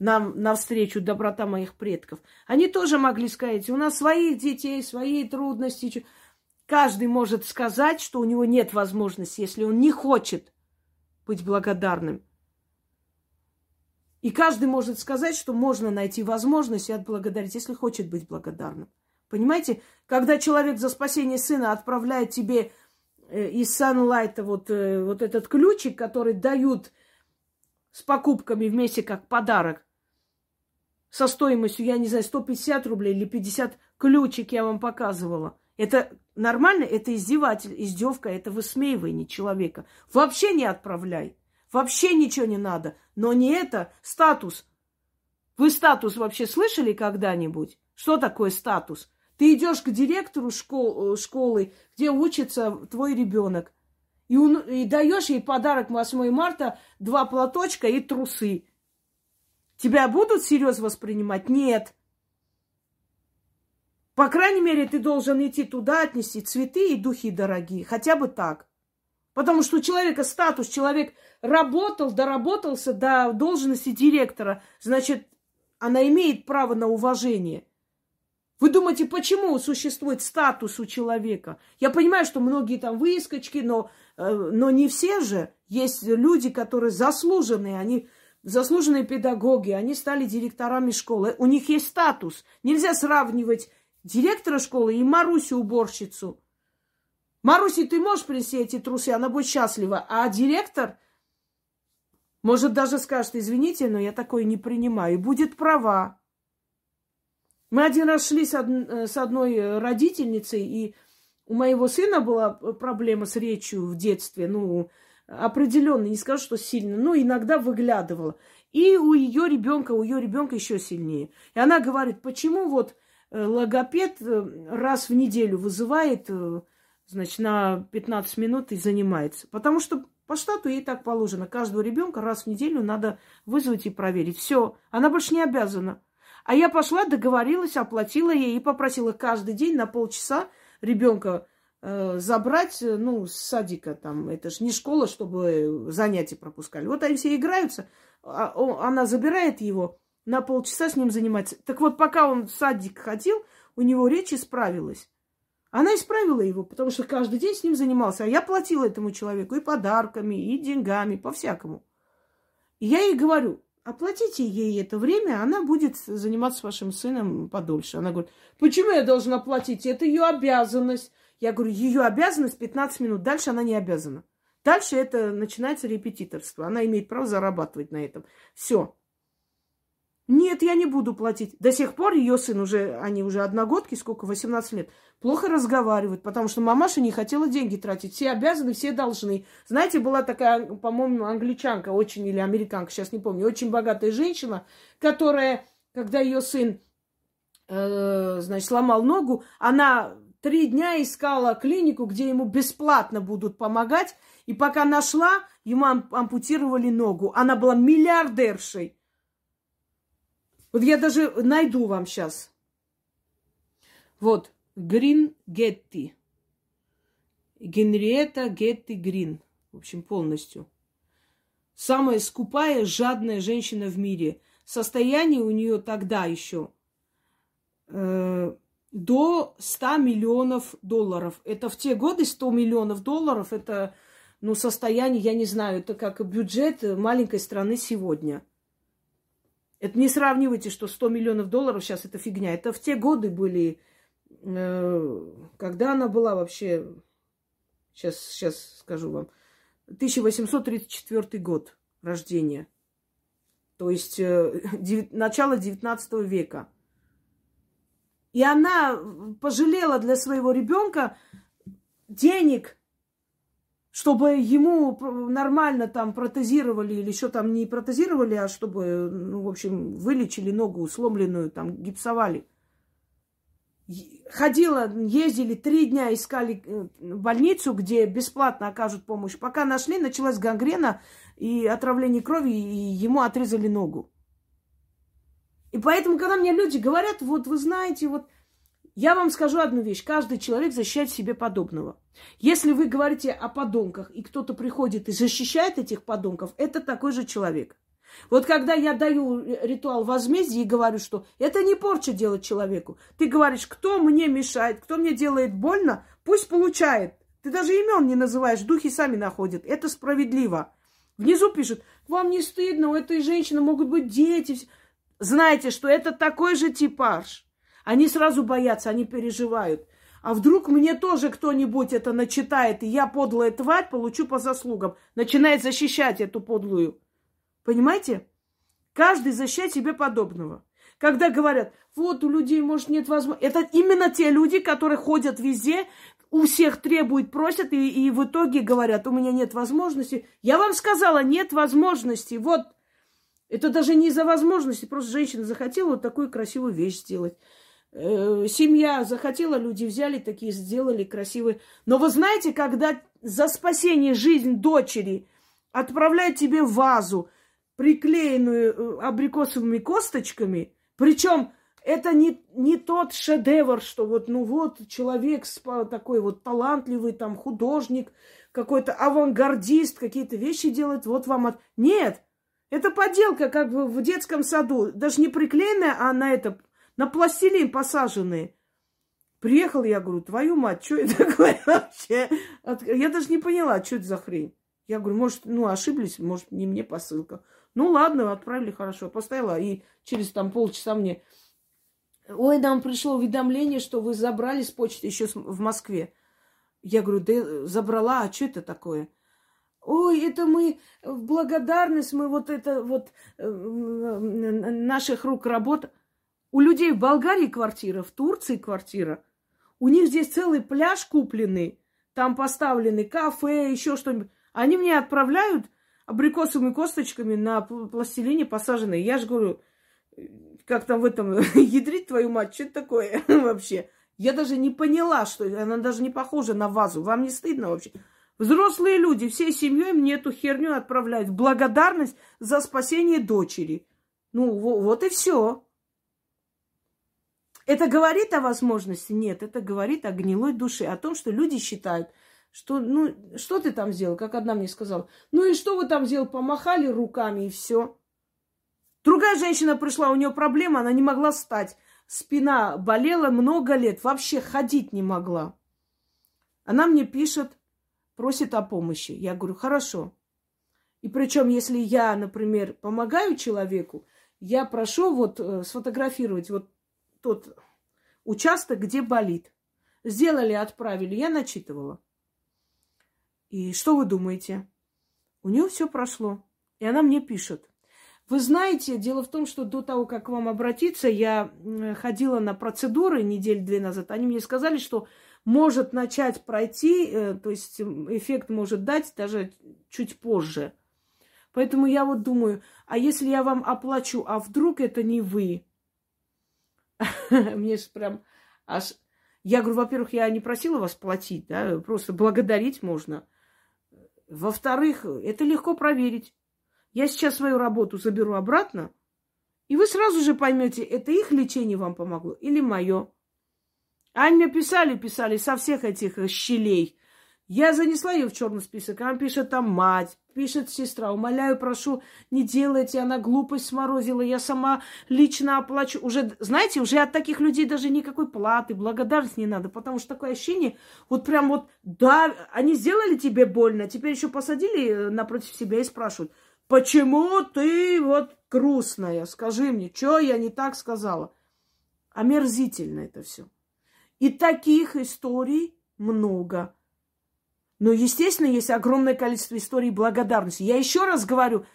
нам навстречу, доброта моих предков. Они тоже могли сказать, у нас своих детей, свои трудности. Каждый может сказать, что у него нет возможности, если он не хочет быть благодарным. И каждый может сказать, что можно найти возможность и отблагодарить, если хочет быть благодарным. Понимаете, когда человек за спасение сына отправляет тебе э, из Санлайта вот, э, вот этот ключик, который дают с покупками вместе как подарок, со стоимостью, я не знаю, 150 рублей или 50 ключик я вам показывала. Это нормально? Это издеватель, издевка, это высмеивание человека. Вообще не отправляй. Вообще ничего не надо. Но не это, статус. Вы статус вообще слышали когда-нибудь? Что такое статус? Ты идешь к директору школ, э, школы, где учится твой ребенок, и, и даешь ей подарок 8 марта, два платочка и трусы. Тебя будут всерьез воспринимать? Нет. По крайней мере, ты должен идти туда, отнести цветы и духи дорогие. Хотя бы так. Потому что у человека статус, человек работал, доработался до должности директора. Значит, она имеет право на уважение. Вы думаете, почему существует статус у человека? Я понимаю, что многие там выскочки, но, э, но не все же. Есть люди, которые заслуженные, они заслуженные педагоги, они стали директорами школы. У них есть статус. Нельзя сравнивать директора школы и Марусю уборщицу. Маруси, ты можешь принести эти трусы, она будет счастлива. А директор, может, даже скажет, извините, но я такое не принимаю. Будет права. Мы один раз шли с, од... с одной родительницей, и у моего сына была проблема с речью в детстве. Ну, определенно, не скажу, что сильно, но иногда выглядывала. И у ее ребенка, у ее ребенка еще сильнее. И она говорит, почему вот э, логопед э, раз в неделю вызывает, э, значит, на 15 минут и занимается. Потому что по штату ей так положено. Каждого ребенка раз в неделю надо вызвать и проверить. Все, она больше не обязана. А я пошла, договорилась, оплатила ей и попросила каждый день на полчаса ребенка Э, забрать, э, ну, с садика там, это же не школа, чтобы занятия пропускали. Вот они все играются, а она забирает его, на полчаса с ним занимается. Так вот, пока он в садик ходил, у него речь исправилась. Она исправила его, потому что каждый день с ним занимался. А я платила этому человеку и подарками, и деньгами, по-всякому. И я ей говорю, оплатите ей это время, она будет заниматься вашим сыном подольше. Она говорит, почему я должна платить? Это ее обязанность. Я говорю, ее обязанность 15 минут, дальше она не обязана. Дальше это начинается репетиторство. Она имеет право зарабатывать на этом. Все. Нет, я не буду платить. До сих пор ее сын уже, они уже одногодки, сколько, 18 лет, плохо разговаривают, потому что мамаша не хотела деньги тратить. Все обязаны, все должны. Знаете, была такая, по-моему, англичанка очень, или американка, сейчас не помню, очень богатая женщина, которая, когда ее сын, э, значит, сломал ногу, она Три дня искала клинику, где ему бесплатно будут помогать. И пока нашла, ему ампутировали ногу. Она была миллиардершей. Вот я даже найду вам сейчас. Вот, Грин Гетти. Генриетта Гетти Грин. В общем, полностью. Самая скупая, жадная женщина в мире. Состояние у нее тогда еще э, до 100 миллионов долларов. Это в те годы 100 миллионов долларов, это ну, состояние, я не знаю, это как бюджет маленькой страны сегодня. Это не сравнивайте, что 100 миллионов долларов сейчас это фигня. Это в те годы были, э, когда она была вообще, сейчас, сейчас скажу вам, 1834 год рождения. То есть э, начало 19 века. И она пожалела для своего ребенка денег, чтобы ему нормально там протезировали или что там не протезировали, а чтобы, ну, в общем, вылечили ногу сломленную, там гипсовали. Ходила, ездили три дня, искали э, больницу, где бесплатно окажут помощь. Пока нашли, началась гангрена и отравление крови, и ему отрезали ногу. И поэтому, когда мне люди говорят, вот вы знаете, вот я вам скажу одну вещь. Каждый человек защищает себе подобного. Если вы говорите о подонках, и кто-то приходит и защищает этих подонков, это такой же человек. Вот когда я даю ритуал возмездия и говорю, что это не порча делать человеку. Ты говоришь, кто мне мешает, кто мне делает больно, пусть получает. Ты даже имен не называешь, духи сами находят. Это справедливо. Внизу пишут, вам не стыдно, у этой женщины могут быть дети. Знаете, что это такой же типаж. Они сразу боятся, они переживают. А вдруг мне тоже кто-нибудь это начитает, и я, подлая тварь, получу по заслугам. Начинает защищать эту подлую. Понимаете? Каждый защищает себе подобного. когда говорят, вот у людей, может, нет возможности. Это именно те люди, которые ходят везде, у всех требуют, просят, и, и в итоге говорят, у меня нет возможности. Я вам сказала, нет возможности. Вот, это даже не из-за возможности, просто женщина захотела вот такую красивую вещь сделать. Э, семья захотела, люди взяли такие, сделали красивые. Но вы знаете, когда за спасение жизни дочери отправляют тебе вазу, приклеенную э, абрикосовыми косточками, причем это не, не тот шедевр, что вот, ну вот, человек такой вот талантливый, там, художник, какой-то авангардист, какие-то вещи делает, вот вам от... Нет, это поделка, как бы в детском саду, даже не приклеенная, а на это, на пластилин посаженные. Приехал, я говорю, твою мать, что это такое вообще? Я даже не поняла, что это за хрень. Я говорю, может, ну, ошиблись, может, не мне посылка. Ну, ладно, отправили хорошо. Поставила, и через там полчаса мне Ой, нам пришло уведомление, что вы забрали с почты еще в Москве. Я говорю, да забрала, а что это такое? Ой, это мы в благодарность, мы вот это вот э, наших рук работа. У людей в Болгарии квартира, в Турции квартира. У них здесь целый пляж купленный, там поставлены кафе, еще что-нибудь. Они мне отправляют абрикосовыми косточками на пластилине посаженные. Я же говорю, как там в этом, ядрить твою мать, что это такое вообще? Я даже не поняла, что она даже не похожа на вазу. Вам не стыдно вообще? Взрослые люди всей семьей мне эту херню отправляют в благодарность за спасение дочери. Ну, вот и все. Это говорит о возможности? Нет, это говорит о гнилой душе, о том, что люди считают, что, ну, что ты там сделал, как одна мне сказала. Ну и что вы там сделали? Помахали руками и все. Другая женщина пришла, у нее проблема, она не могла встать. Спина болела много лет, вообще ходить не могла. Она мне пишет, просит о помощи. Я говорю, хорошо. И причем, если я, например, помогаю человеку, я прошу вот э, сфотографировать вот тот участок, где болит. Сделали, отправили, я начитывала. И что вы думаете? У нее все прошло. И она мне пишет. Вы знаете, дело в том, что до того, как к вам обратиться, я ходила на процедуры неделю две назад. Они мне сказали, что может начать пройти, э, то есть эффект может дать даже чуть позже. Поэтому я вот думаю, а если я вам оплачу, а вдруг это не вы? Мне же прям аж... Я говорю, во-первых, я не просила вас платить, да, просто благодарить можно. Во-вторых, это легко проверить. Я сейчас свою работу заберу обратно, и вы сразу же поймете, это их лечение вам помогло или мое. Они мне писали, писали со всех этих щелей. Я занесла ее в черный список. Она пишет там мать, пишет сестра. Умоляю, прошу, не делайте. Она глупость сморозила. Я сама лично оплачу. Уже, знаете, уже от таких людей даже никакой платы, благодарности не надо. Потому что такое ощущение, вот прям вот, да, они сделали тебе больно. Теперь еще посадили э, напротив себя и спрашивают, Почему ты вот грустная? Скажи мне, что я не так сказала? Омерзительно это все. И таких историй много. Но, естественно, есть огромное количество историй благодарности. Я еще раз говорю,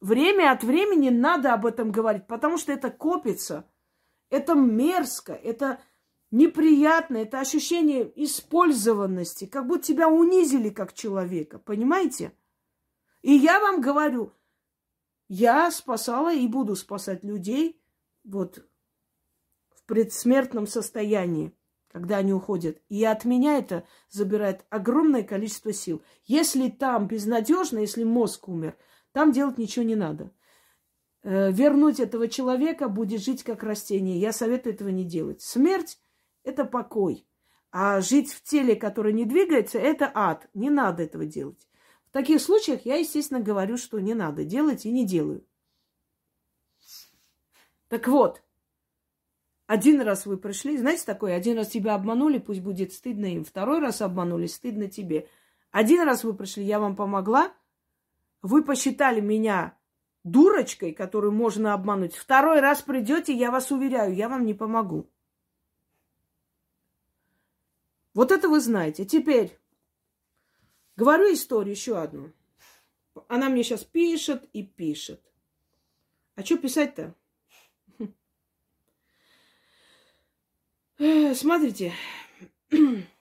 время от времени надо об этом говорить, потому что это копится. Это мерзко, это неприятно, это ощущение использованности, как будто тебя унизили как человека, понимаете? И я вам говорю, я спасала и буду спасать людей вот в предсмертном состоянии, когда они уходят. И от меня это забирает огромное количество сил. Если там безнадежно, если мозг умер, там делать ничего не надо. Э, вернуть этого человека будет жить как растение. Я советую этого не делать. Смерть – это покой. А жить в теле, которое не двигается, это ад. Не надо этого делать. В таких случаях я, естественно, говорю, что не надо делать и не делаю. Так вот, один раз вы пришли, знаете такое, один раз тебя обманули, пусть будет стыдно им. Второй раз обманули, стыдно тебе. Один раз вы пришли, я вам помогла, вы посчитали меня дурочкой, которую можно обмануть. Второй раз придете, я вас уверяю, я вам не помогу. Вот это вы знаете. Теперь Говорю историю еще одну. Она мне сейчас пишет и пишет. А что писать-то? Смотрите.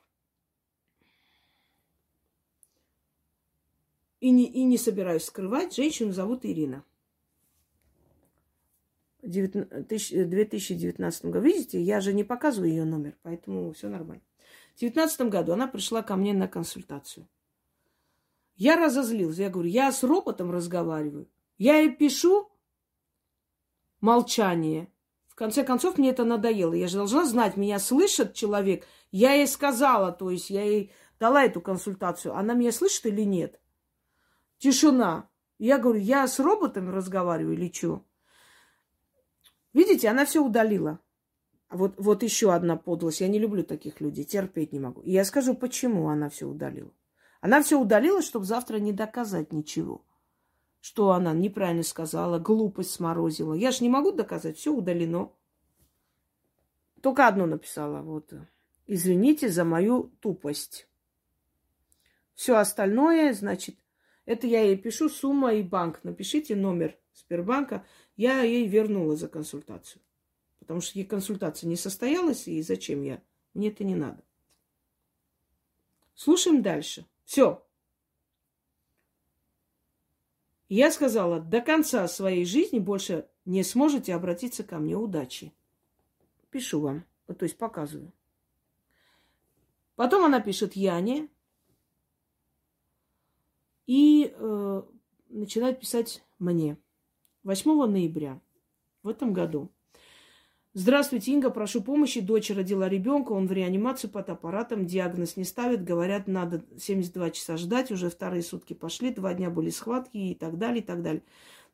И не, и не собираюсь скрывать. Женщину зовут Ирина. В 2019 году. Видите, я же не показываю ее номер, поэтому все нормально. В 2019 году она пришла ко мне на консультацию. Я разозлилась. Я говорю, я с роботом разговариваю. Я ей пишу молчание. В конце концов, мне это надоело. Я же должна знать, меня слышит человек. Я ей сказала, то есть я ей дала эту консультацию. Она меня слышит или нет? Тишина. Я говорю, я с роботами разговариваю или что? Видите, она все удалила. Вот, вот еще одна подлость. Я не люблю таких людей, терпеть не могу. И я скажу, почему она все удалила. Она все удалила, чтобы завтра не доказать ничего. Что она неправильно сказала, глупость сморозила. Я же не могу доказать, все удалено. Только одно написала, вот. Извините за мою тупость. Все остальное, значит, это я ей пишу сумма и банк. Напишите номер Сбербанка. Я ей вернула за консультацию. Потому что ей консультация не состоялась, и зачем я? Мне это не надо. Слушаем дальше. Все. Я сказала, до конца своей жизни больше не сможете обратиться ко мне. Удачи. Пишу вам, то есть показываю. Потом она пишет Яне и э, начинает писать мне. 8 ноября в этом году. Здравствуйте, Инга, прошу помощи. Дочь родила ребенка, он в реанимацию под аппаратом, диагноз не ставит. Говорят, надо 72 часа ждать, уже вторые сутки пошли, два дня были схватки и так далее, и так далее.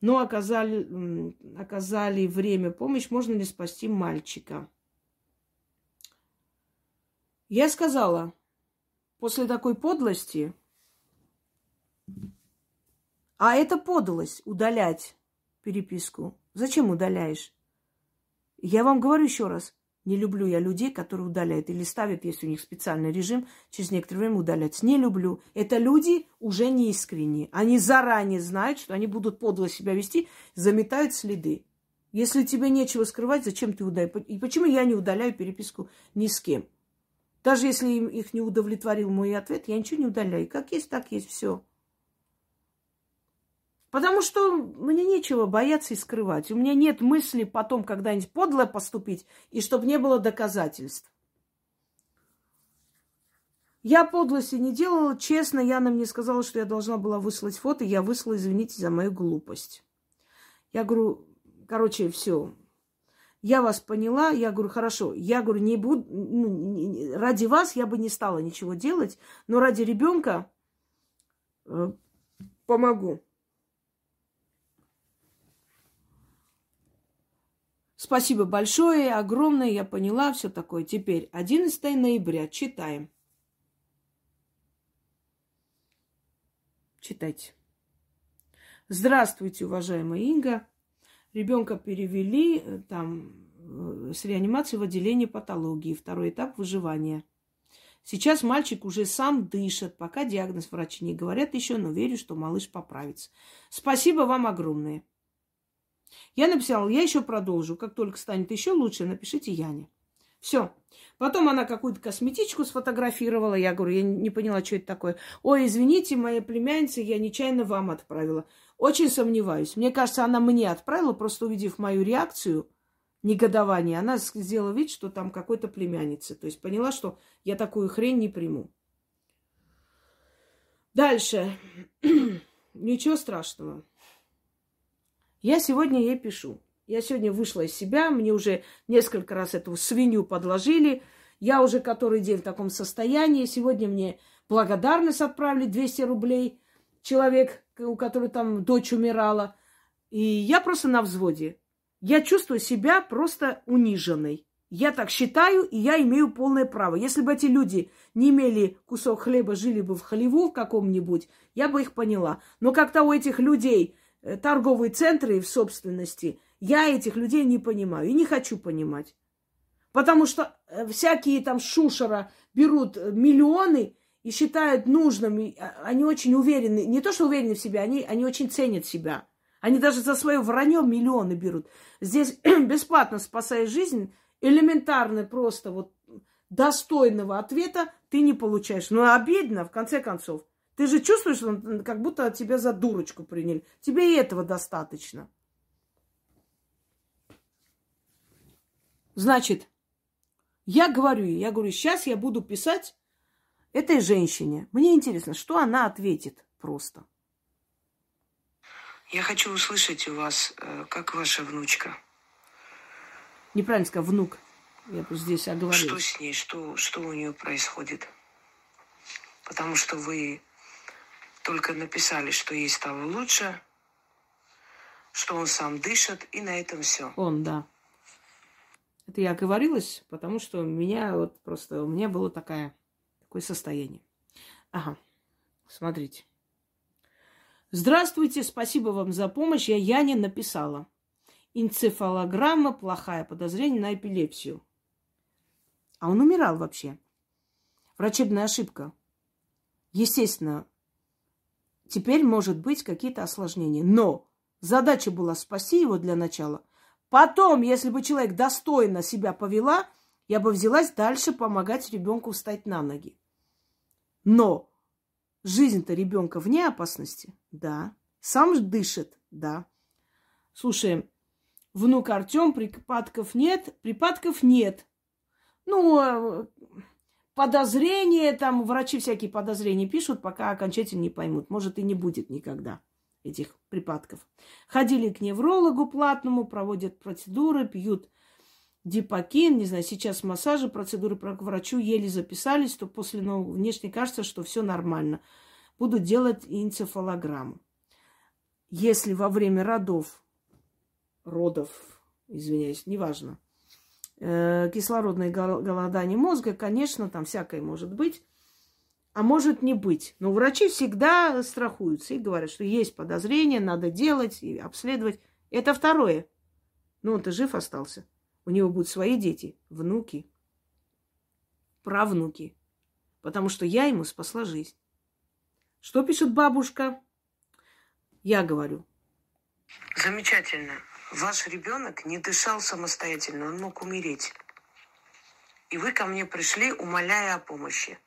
Но оказали, оказали время помощь, можно ли спасти мальчика? Я сказала, после такой подлости, а это подлость удалять переписку. Зачем удаляешь? Я вам говорю еще раз, не люблю я людей, которые удаляют или ставят, если у них специальный режим, через некоторое время удалять. Не люблю. Это люди уже не искренние. Они заранее знают, что они будут подло себя вести, заметают следы. Если тебе нечего скрывать, зачем ты удаляешь? И почему я не удаляю переписку ни с кем? Даже если им их не удовлетворил мой ответ, я ничего не удаляю. Как есть, так есть, все. Потому что мне нечего бояться и скрывать. У меня нет мысли потом когда-нибудь подло поступить, и чтобы не было доказательств. Я подлости не делала. Честно, Яна мне сказала, что я должна была выслать фото. Я выслала, извините за мою глупость. Я говорю, короче, все. Я вас поняла. Я говорю, хорошо. Я говорю, не буду, ну, ради вас я бы не стала ничего делать, но ради ребенка э, помогу. Спасибо большое, огромное, я поняла, все такое. Теперь 11 ноября, читаем. Читайте. Здравствуйте, уважаемая Инга. Ребенка перевели э, там э, с реанимации в отделение патологии, второй этап выживания. Сейчас мальчик уже сам дышит, пока диагноз врачи не говорят еще, но верю, что малыш поправится. Спасибо вам огромное. Я написала, я еще продолжу. Как только станет еще лучше, напишите Яне. Все. Потом она какую-то косметичку сфотографировала. Я говорю, я не поняла, что это такое. Ой, извините, моя племянница, я нечаянно вам отправила. Очень сомневаюсь. Мне кажется, она мне отправила, просто увидев мою реакцию, негодование, она сделала вид, что там какой-то племянница. То есть поняла, что я такую хрень не приму. Дальше. Ничего страшного. Я сегодня ей пишу. Я сегодня вышла из себя, мне уже несколько раз эту свинью подложили. Я уже который день в таком состоянии. Сегодня мне благодарность отправили 200 рублей. Человек, у которого там дочь умирала. И я просто на взводе. Я чувствую себя просто униженной. Я так считаю, и я имею полное право. Если бы эти люди не имели кусок хлеба, жили бы в халеву в каком-нибудь, я бы их поняла. Но как-то у этих людей торговые центры в собственности, я этих людей не понимаю и не хочу понимать. Потому что э, всякие там шушера берут э, миллионы и считают нужным, а, они очень уверены, не то что уверены в себе, они, они очень ценят себя. Они даже за свое вранье миллионы берут. Здесь бесплатно спасая жизнь, элементарно просто вот достойного ответа ты не получаешь. Ну, обидно, в конце концов. Ты же чувствуешь, как будто тебя за дурочку приняли. Тебе и этого достаточно. Значит, я говорю, я говорю, сейчас я буду писать этой женщине. Мне интересно, что она ответит просто. Я хочу услышать у вас, э, как ваша внучка. Неправильно сказал, внук. Я просто здесь оговорилась. Что с ней, что, что у нее происходит? Потому что вы только написали, что ей стало лучше, что он сам дышит, и на этом все. Он, да. Это я оговорилась, потому что у меня вот просто, у меня было такое, такое состояние. Ага, смотрите. Здравствуйте, спасибо вам за помощь. Я Яне написала. Энцефалограмма, плохая подозрение на эпилепсию. А он умирал вообще. Врачебная ошибка. Естественно, теперь может быть какие-то осложнения. Но задача была спасти его для начала, Потом, если бы человек достойно себя повела, я бы взялась дальше помогать ребенку встать на ноги. Но жизнь-то ребенка вне опасности, да. Сам дышит, да. Слушай, внук Артем, припадков нет, припадков нет. Ну, э, подозрения, там врачи всякие подозрения пишут, пока окончательно не поймут. Может, и не будет никогда этих припадков. Ходили к неврологу платному, проводят процедуры, пьют дипакин, не знаю, сейчас массажи, процедуры к врачу еле записались, то после ну, внешне кажется, что все нормально. Будут делать энцефалограмму. Если во время родов, родов, извиняюсь, неважно, кислородное голодание мозга, конечно, там всякое может быть, а может не быть. Но врачи всегда страхуются и говорят, что есть подозрение, надо делать и обследовать. Это второе. Ну, он-то жив остался. У него будут свои дети, внуки, правнуки. Потому что я ему спасла жизнь. Что пишет бабушка? Я говорю. Замечательно. Ваш ребенок не дышал самостоятельно, он мог умереть. И вы ко мне пришли, умоляя о помощи.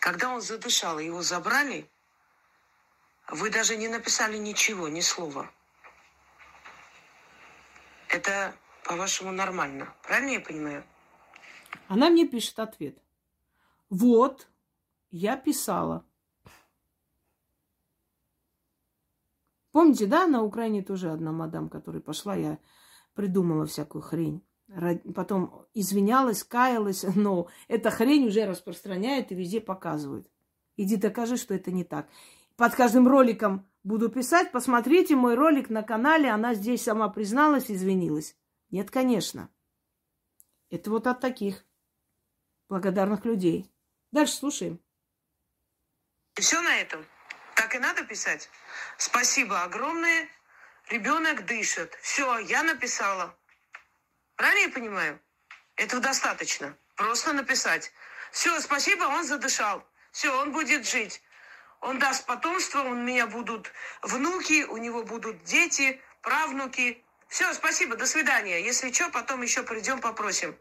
Когда он задышал, его забрали, вы даже не написали ничего, ни слова. Это, по-вашему, нормально. Правильно я понимаю? Она мне пишет ответ. Вот, я писала. Помните, да, на Украине тоже одна мадам, которая пошла, я придумала всякую хрень потом извинялась, каялась, но эта хрень уже распространяет и везде показывают. Иди докажи, что это не так. Под каждым роликом буду писать, посмотрите мой ролик на канале, она здесь сама призналась, извинилась. Нет, конечно. Это вот от таких благодарных людей. Дальше слушаем. Все на этом. Так и надо писать. Спасибо огромное. Ребенок дышит. Все, я написала. Правильно я понимаю? Этого достаточно. Просто написать. Все, спасибо, он задышал. Все, он будет жить. Он даст потомство, у меня будут внуки, у него будут дети, правнуки. Все, спасибо, до свидания. Если что, потом еще придем, попросим.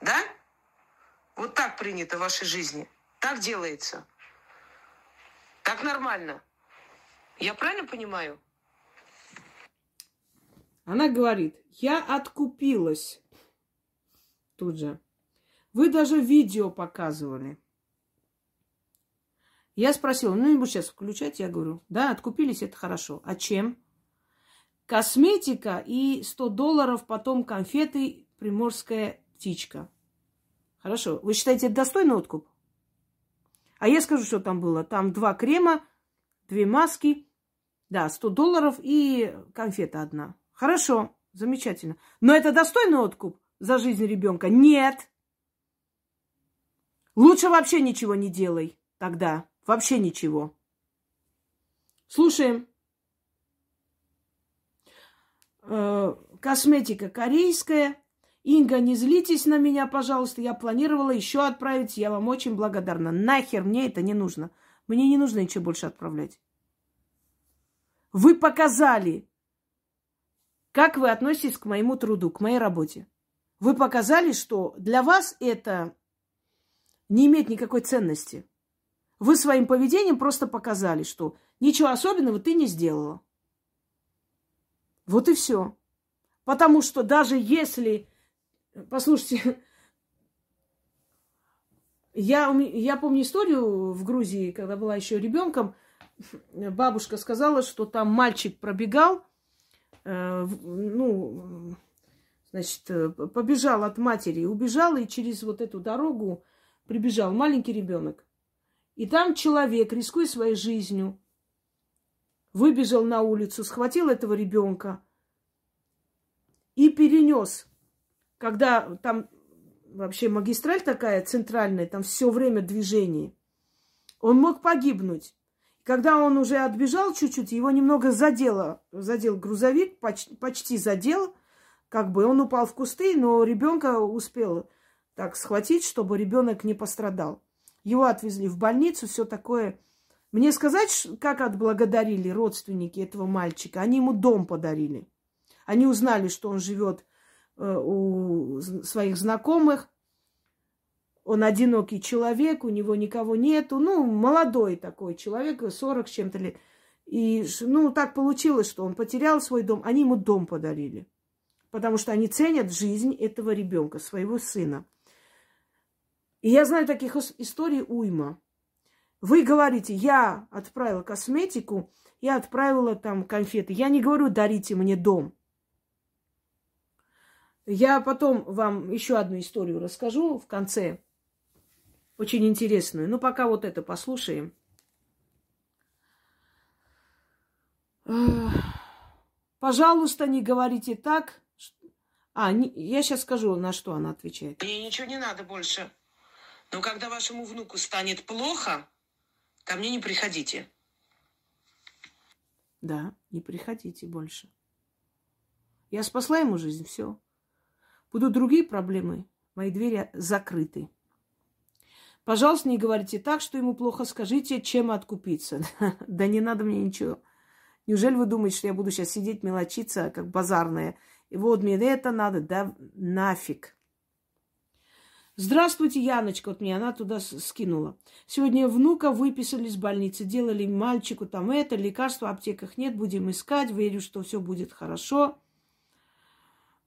Да? Вот так принято в вашей жизни. Так делается. Так нормально. Я правильно понимаю? Она говорит, я откупилась. Тут же. Вы даже видео показывали. Я спросила, ну не буду сейчас включать. Я говорю, да, откупились, это хорошо. А чем? Косметика и 100 долларов, потом конфеты, приморская птичка. Хорошо. Вы считаете, это достойный откуп? А я скажу, что там было. Там два крема, две маски, да, 100 долларов и конфета одна. Хорошо, замечательно. Но это достойный откуп за жизнь ребенка? Нет. Лучше вообще ничего не делай тогда. Вообще ничего. Слушаем. Э, косметика корейская. Инга, не злитесь на меня, пожалуйста. Я планировала еще отправить. Я вам очень благодарна. Нахер мне это не нужно. Мне не нужно ничего больше отправлять. Вы показали как вы относитесь к моему труду, к моей работе? Вы показали, что для вас это не имеет никакой ценности. Вы своим поведением просто показали, что ничего особенного ты не сделала. Вот и все. Потому что даже если... Послушайте, я, я помню историю в Грузии, когда была еще ребенком. Бабушка сказала, что там мальчик пробегал, э, ну, значит, э, побежал от матери, убежал и через вот эту дорогу прибежал маленький ребенок. И там человек, рискуя своей жизнью, выбежал на улицу, схватил этого ребенка и перенес. Когда там вообще магистраль такая центральная, там все время движение, он мог погибнуть. Когда он уже отбежал чуть-чуть, его немного задело, задел грузовик, почти, почти задел, как бы он упал в кусты, но ребенка успел так схватить, чтобы ребенок не пострадал. Его отвезли в больницу, все такое. Мне сказать, как отблагодарили родственники этого мальчика? Они ему дом подарили. Они узнали, что он живет у своих знакомых. Он одинокий человек, у него никого нету. Ну, молодой такой человек, 40 с чем-то лет. И, ну, так получилось, что он потерял свой дом. Они ему дом подарили. Потому что они ценят жизнь этого ребенка, своего сына. И я знаю таких историй уйма. Вы говорите, я отправила косметику, я отправила там конфеты. Я не говорю, дарите мне дом. Я потом вам еще одну историю расскажу в конце. Очень интересную. Ну, пока вот это послушаем. Пожалуйста, не говорите так. А, не, я сейчас скажу, на что она отвечает. Мне ничего не надо больше. Но когда вашему внуку станет плохо, ко мне не приходите. Да, не приходите больше. Я спасла ему жизнь, все. Будут другие проблемы, мои двери закрыты. Пожалуйста, не говорите так, что ему плохо. Скажите, чем откупиться. да не надо мне ничего. Неужели вы думаете, что я буду сейчас сидеть, мелочиться, как базарная? И вот мне это надо, да нафиг. Здравствуйте, Яночка, вот мне она туда скинула. Сегодня внука выписали из больницы, делали мальчику там это, лекарства в аптеках нет, будем искать, верю, что все будет хорошо.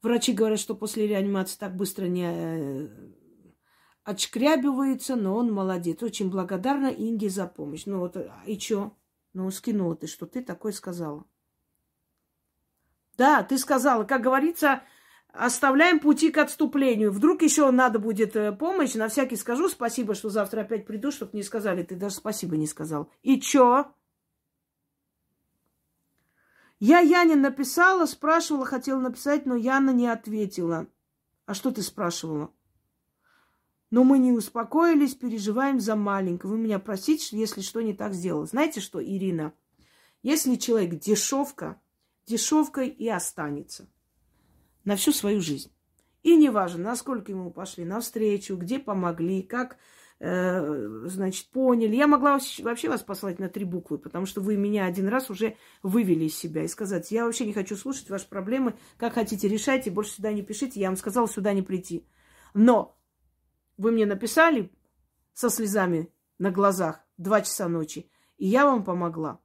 Врачи говорят, что после реанимации так быстро не э, отшкрябивается, но он молодец. Очень благодарна Инге за помощь. Ну вот, а и чё? Ну, скинула ты, что ты такое сказала. Да, ты сказала, как говорится, оставляем пути к отступлению. Вдруг еще надо будет э, помощь, на всякий скажу спасибо, что завтра опять приду, чтобы не сказали, ты даже спасибо не сказал. И чё? Я Яне написала, спрашивала, хотела написать, но Яна не ответила. А что ты спрашивала? Но мы не успокоились, переживаем за маленького. Вы меня простите, если что не так сделала. Знаете что, Ирина? Если человек дешевка, дешевкой и останется – на всю свою жизнь. И неважно, насколько ему пошли навстречу, где помогли, как, значит, поняли. Я могла вообще вас послать на три буквы, потому что вы меня один раз уже вывели из себя и сказать, я вообще не хочу слушать ваши проблемы, как хотите решайте, больше сюда не пишите, я вам сказала сюда не прийти. Но вы мне написали со слезами на глазах два часа ночи, и я вам помогла.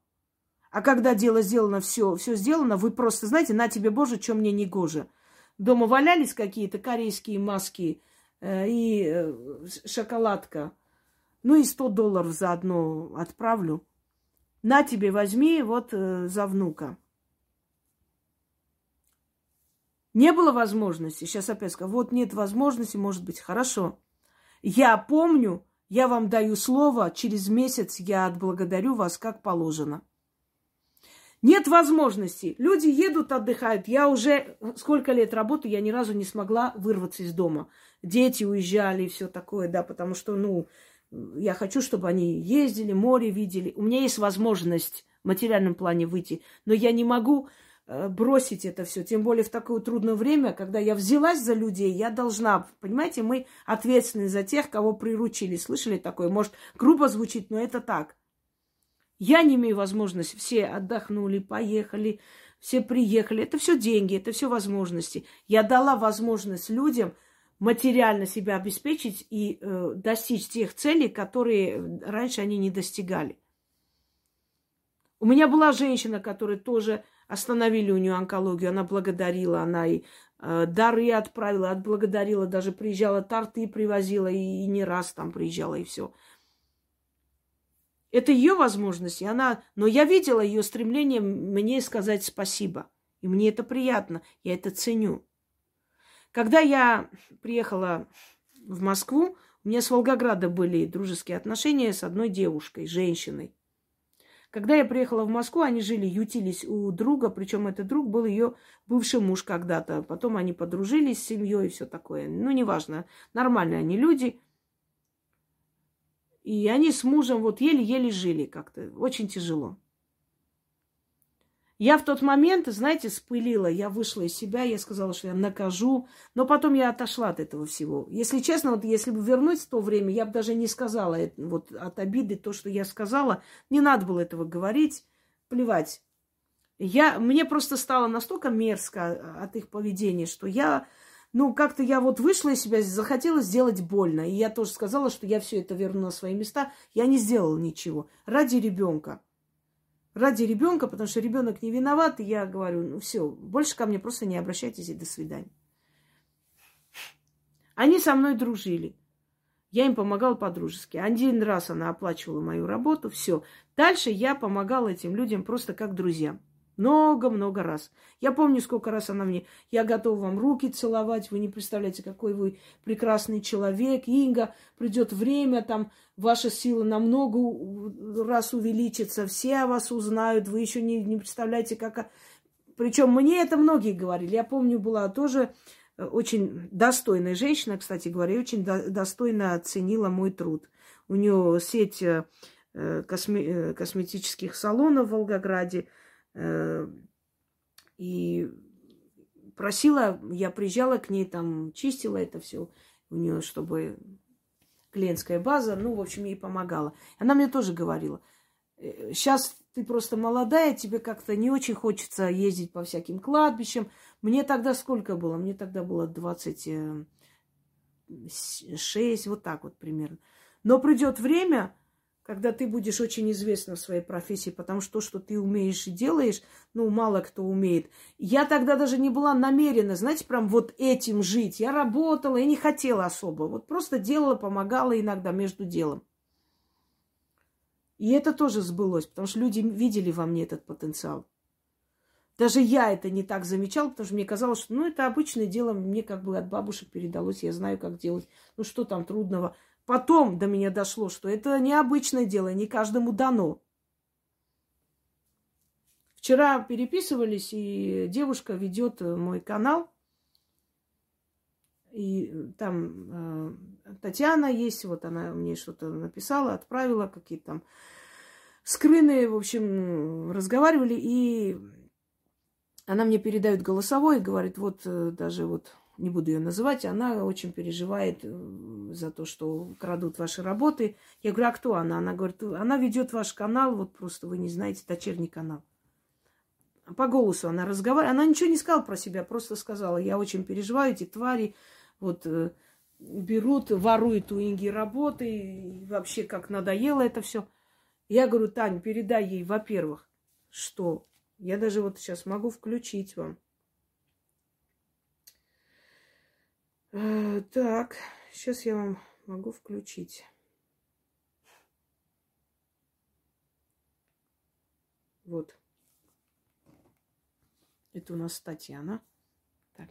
А когда дело сделано, все, все сделано, вы просто знаете, на тебе, Боже, что мне не гоже. Дома валялись какие-то корейские маски э, и э, шоколадка. Ну и 100 долларов заодно отправлю. На тебе возьми вот э, за внука. Не было возможности. Сейчас опять скажу, вот нет возможности, может быть, хорошо. Я помню, я вам даю слово, через месяц я отблагодарю вас, как положено. Нет возможности. Люди едут, отдыхают. Я уже сколько лет работаю, я ни разу не смогла вырваться из дома. Дети уезжали и все такое, да, потому что, ну, я хочу, чтобы они ездили, море видели. У меня есть возможность в материальном плане выйти, но я не могу э, бросить это все. Тем более в такое трудное время, когда я взялась за людей, я должна, понимаете, мы ответственны за тех, кого приручили. Слышали такое? Может, грубо звучит, но это так. Я не имею возможности. Все отдохнули, поехали, все приехали. Это все деньги, это все возможности. Я дала возможность людям материально себя обеспечить и э, достичь тех целей, которые раньше они не достигали. У меня была женщина, которая тоже остановили у нее онкологию, она благодарила, она и э, дары отправила, отблагодарила, даже приезжала, торты привозила, и, и не раз там приезжала, и все. Это ее возможность, и она... Но я видела ее стремление мне сказать спасибо. И мне это приятно, я это ценю. Когда я приехала в Москву, у меня с Волгограда были дружеские отношения с одной девушкой, женщиной. Когда я приехала в Москву, они жили, ютились у друга, причем этот друг был ее бывший муж когда-то. Потом они подружились с семьей и все такое. Ну, неважно, нормальные они люди. И они с мужем вот еле-еле жили как-то. Очень тяжело. Я в тот момент, знаете, спылила, я вышла из себя, я сказала, что я накажу, но потом я отошла от этого всего. Если честно, вот если бы вернуть в то время, я бы даже не сказала вот от обиды то, что я сказала, не надо было этого говорить, плевать. Я, мне просто стало настолько мерзко от их поведения, что я ну, как-то я вот вышла из себя, захотела сделать больно. И я тоже сказала, что я все это верну на свои места. Я не сделала ничего. Ради ребенка. Ради ребенка, потому что ребенок не виноват, и я говорю, ну все, больше ко мне просто не обращайтесь и до свидания. Они со мной дружили. Я им помогала по-дружески. Один раз она оплачивала мою работу, все. Дальше я помогала этим людям просто как друзьям. Много-много раз. Я помню, сколько раз она мне, я готова вам руки целовать, вы не представляете, какой вы прекрасный человек. Инга, придет время, там ваша сила намного раз увеличится, все о вас узнают, вы еще не, не представляете, как... Причем мне это многие говорили. Я помню, была тоже э, очень достойная женщина, кстати говоря, очень до, достойно оценила мой труд. У нее сеть э, косме, э, косметических салонов в Волгограде – и просила, я приезжала к ней, там чистила это все у нее, чтобы клиентская база, ну, в общем, ей помогала. Она мне тоже говорила, сейчас «Э, ты просто молодая, тебе как-то не очень хочется ездить по всяким кладбищам. Мне тогда сколько было? Мне тогда было 26, вот так вот примерно. Но придет время, когда ты будешь очень известна в своей профессии, потому что то, что ты умеешь и делаешь, ну, мало кто умеет. Я тогда даже не была намерена, знаете, прям вот этим жить. Я работала и не хотела особо. Вот просто делала, помогала иногда между делом. И это тоже сбылось, потому что люди видели во мне этот потенциал. Даже я это не так замечала, потому что мне казалось, что ну, это обычное дело, мне как бы от бабушек передалось, я знаю, как делать. Ну, что там трудного? Потом до меня дошло, что это необычное дело, не каждому дано. Вчера переписывались, и девушка ведет мой канал. И там э, Татьяна есть, вот она мне что-то написала, отправила, какие-то там скрыны, в общем, разговаривали, и она мне передает голосовой говорит, вот э, даже вот не буду ее называть, она очень переживает э, за то, что крадут ваши работы. Я говорю, а кто она? Она говорит, она ведет ваш канал, вот просто вы не знаете, дочерний канал. По голосу она разговаривает. Она ничего не сказала про себя, просто сказала, я очень переживаю, эти твари вот э, берут, воруют у Инги работы, и вообще как надоело это все. Я говорю, Тань, передай ей, во-первых, что я даже вот сейчас могу включить вам. Так, сейчас я вам могу включить. Вот. Это у нас Татьяна. Так.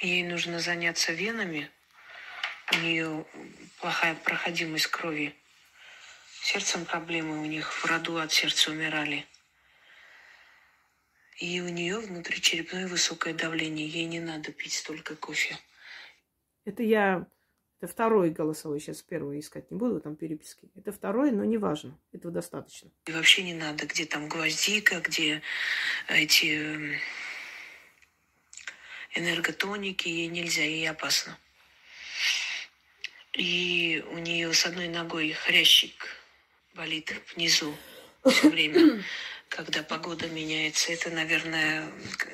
Ей нужно заняться венами. У нее плохая проходимость крови. Сердцем проблемы у них в роду от сердца умирали. И у нее внутричерепное высокое давление. Ей не надо пить столько кофе. Это я... Это второй голосовой, сейчас первый искать не буду, там переписки. Это второй, но не важно. Этого достаточно. И вообще не надо, где там гвоздика, где эти эм, энерготоники, ей нельзя, ей опасно. И у нее с одной ногой хрящик болит внизу все время. когда погода меняется. Это, наверное,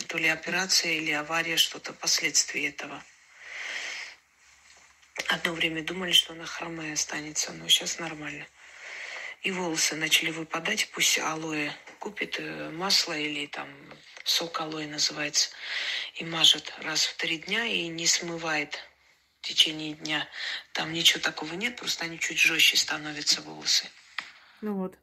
то ли операция или авария, что-то последствия этого. Одно время думали, что она хромая останется, но сейчас нормально. И волосы начали выпадать, пусть алоэ купит э, масло или там сок алоэ называется, и мажет раз в три дня и не смывает в течение дня. Там ничего такого нет, просто они чуть жестче становятся волосы. Ну вот.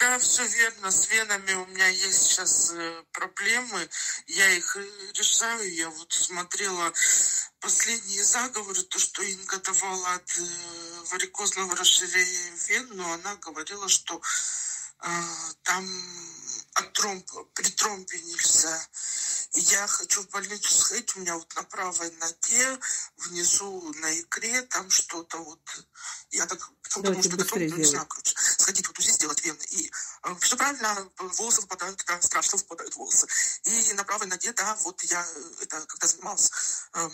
Да, все верно. С венами у меня есть сейчас э, проблемы. Я их э, решаю. Я вот смотрела последние заговоры, то, что Инга давала от э, варикозного расширения вен, но она говорила, что э, там от тромб, при тромбе нельзя. Я хочу в больницу сходить, у меня вот на правой ноге, внизу на икре, там что-то вот, я так думаю, что это тромб, не знаю, короче, сходить вот здесь сделать вены. И э, все правильно, волосы выпадают, да, страшно выпадают волосы. И на правой ноге, да, вот я, э, это когда занималась, э,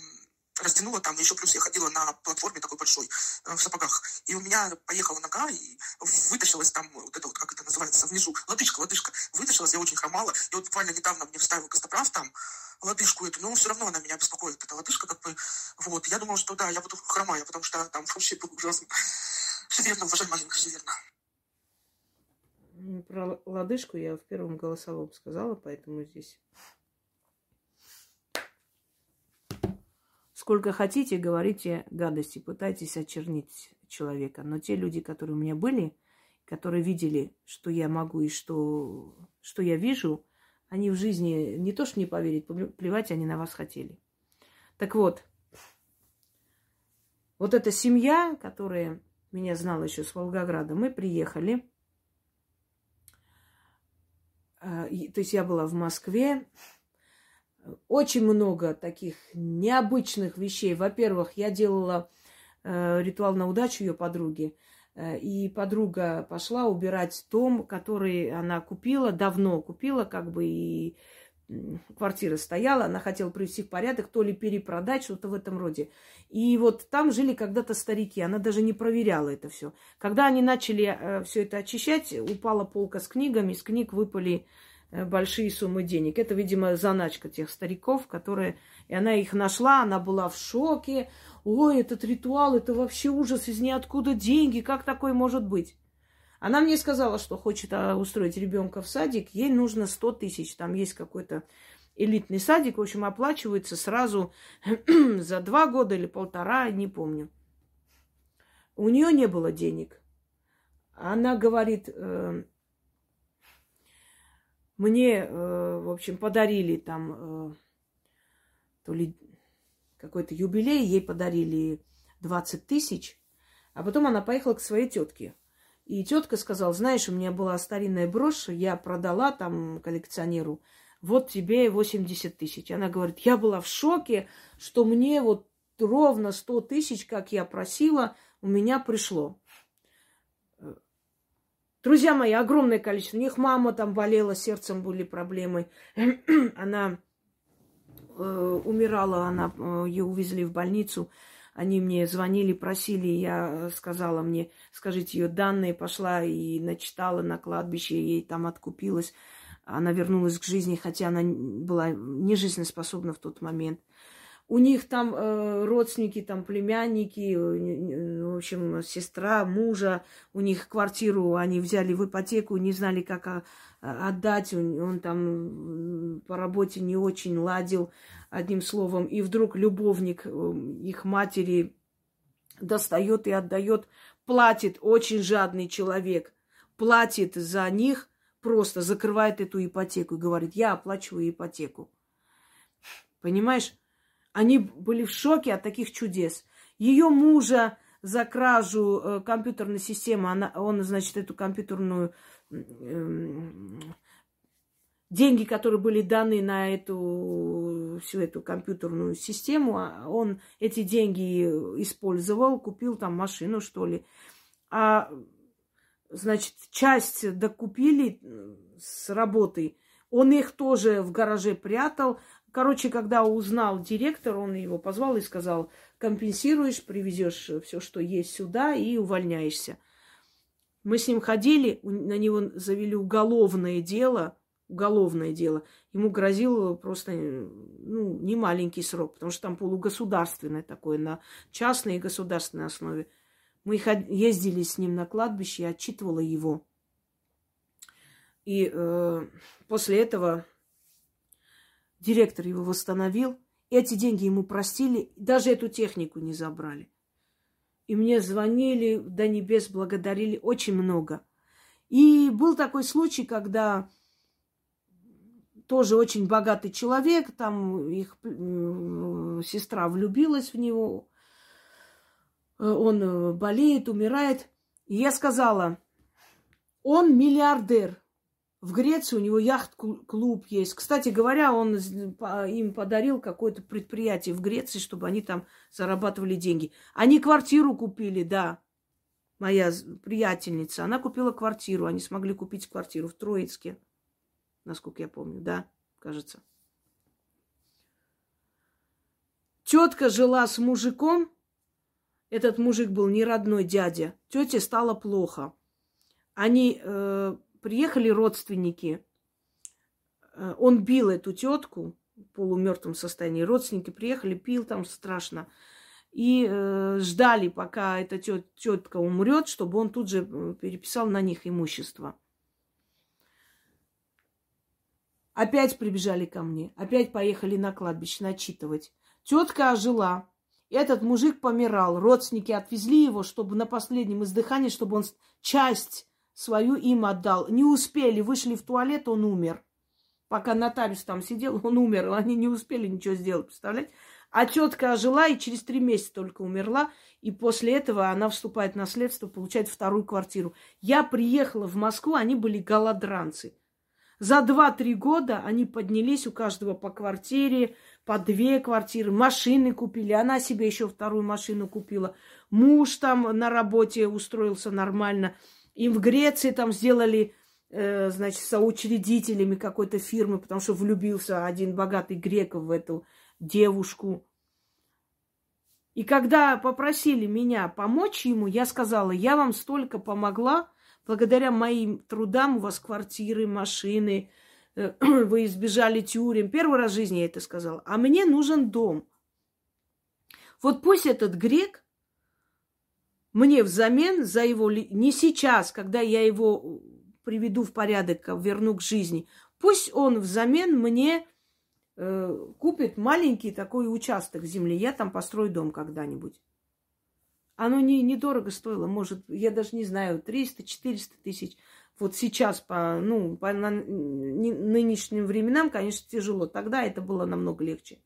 растянула там, еще плюс я ходила на платформе такой большой, э, в сапогах. И у меня поехала нога, и вытащилась там, вот это вот, как это называется, внизу, лодыжка, лодыжка. Вытащилась, я очень хромала. И вот буквально недавно мне вставил костоправ там, лодыжку эту, но все равно она меня беспокоит, эта лодыжка, как бы, вот. Я думала, что да, я буду хромая, потому что там вообще было ужасно. Все верно, уважаемая Инга, все верно. Про лодыжку я в первом голосовом сказала, поэтому здесь Сколько хотите, говорите гадости, пытайтесь очернить человека. Но те люди, которые у меня были, которые видели, что я могу и что, что я вижу, они в жизни не то что не поверить, плевать они на вас хотели. Так вот, вот эта семья, которая меня знала еще с Волгограда, мы приехали. А, то есть я была в Москве, очень много таких необычных вещей. Во-первых, я делала э, ритуал на удачу ее подруги. Э, и подруга пошла убирать дом, который она купила, давно купила, как бы и квартира стояла, она хотела привести в порядок, то ли перепродать, что-то в этом роде. И вот там жили когда-то старики, она даже не проверяла это все. Когда они начали э, все это очищать, упала полка с книгами, из книг выпали большие суммы денег. Это, видимо, заначка тех стариков, которые... И она их нашла, она была в шоке. Ой, этот ритуал, это вообще ужас, из ниоткуда деньги, как такое может быть? Она мне сказала, что хочет а, устроить ребенка в садик, ей нужно 100 тысяч. Там есть какой-то элитный садик, в общем, оплачивается сразу за два года или полтора, не помню. У нее не было денег. Она говорит, э, мне, э, в общем, подарили там э, то ли какой-то юбилей, ей подарили 20 тысяч, а потом она поехала к своей тетке. И тетка сказала, знаешь, у меня была старинная брошь, я продала там коллекционеру, вот тебе 80 тысяч. Она говорит, я была в шоке, что мне вот ровно 100 тысяч, как я просила, у меня пришло. Друзья мои, огромное количество. У них мама там болела, сердцем были проблемы. она э, умирала, она, э, ее увезли в больницу. Они мне звонили, просили, я сказала мне, скажите ее данные, пошла и начитала на кладбище, ей там откупилась. Она вернулась к жизни, хотя она была не жизнеспособна в тот момент. У них там э, родственники, там племянники, э, в общем, сестра мужа, у них квартиру они взяли в ипотеку, не знали, как а, отдать. Он, он там по работе не очень ладил, одним словом. И вдруг любовник э, их матери достает и отдает, платит, очень жадный человек, платит за них, просто закрывает эту ипотеку и говорит, я оплачиваю ипотеку. Понимаешь? Они были в шоке от таких чудес. Ее мужа за кражу э, компьютерной системы, она, он, значит, эту компьютерную э, деньги, которые были даны на эту всю эту компьютерную систему, а он эти деньги использовал, купил там машину, что ли. А, значит, часть докупили с работы. Он их тоже в гараже прятал, Короче, когда узнал директор, он его позвал и сказал, компенсируешь, привезешь все, что есть сюда и увольняешься. Мы с ним ходили, на него завели уголовное дело, уголовное дело. Ему грозил просто ну, не маленький срок, потому что там полугосударственное такое, на частной и государственной основе. Мы ездили с ним на кладбище, я отчитывала его. И э, после этого директор его восстановил. Эти деньги ему простили, даже эту технику не забрали. И мне звонили, до небес благодарили очень много. И был такой случай, когда тоже очень богатый человек, там их э, сестра влюбилась в него, э, он болеет, умирает. И я сказала, он миллиардер, в Греции у него яхт-клуб есть. Кстати говоря, он им подарил какое-то предприятие в Греции, чтобы они там зарабатывали деньги. Они квартиру купили, да. Моя приятельница, она купила квартиру. Они смогли купить квартиру в Троицке, насколько я помню, да, кажется. Тетка жила с мужиком. Этот мужик был не родной дядя. Тете стало плохо. Они э, Приехали родственники. Э, он бил эту тетку в полумертвом состоянии. Родственники приехали, пил там страшно. И э, ждали, пока эта тет, тетка умрет, чтобы он тут же э, переписал на них имущество. Опять прибежали ко мне, опять поехали на кладбище начитывать. Тетка ожила. Этот мужик помирал. Родственники отвезли его, чтобы на последнем издыхании, чтобы он часть свою им отдал. Не успели, вышли в туалет, он умер. Пока нотариус там сидел, он умер. Они не успели ничего сделать, представляете? А тетка ожила и через три месяца только умерла. И после этого она вступает в наследство, получает вторую квартиру. Я приехала в Москву, они были голодранцы. За два-три года они поднялись у каждого по квартире, по две квартиры, машины купили. Она себе еще вторую машину купила. Муж там на работе устроился нормально. Им в Греции там сделали, э, значит, соучредителями какой-то фирмы, потому что влюбился один богатый грек в эту девушку. И когда попросили меня помочь ему, я сказала, я вам столько помогла, благодаря моим трудам у вас квартиры, машины, э, вы избежали тюрем. Первый раз в жизни я это сказала. А мне нужен дом. Вот пусть этот грек мне взамен за его... Не сейчас, когда я его приведу в порядок, верну к жизни. Пусть он взамен мне э, купит маленький такой участок земли. Я там построю дом когда-нибудь. Оно не, недорого стоило, может, я даже не знаю, 300-400 тысяч. Вот сейчас по, ну, по нынешним временам, конечно, тяжело. Тогда это было намного легче.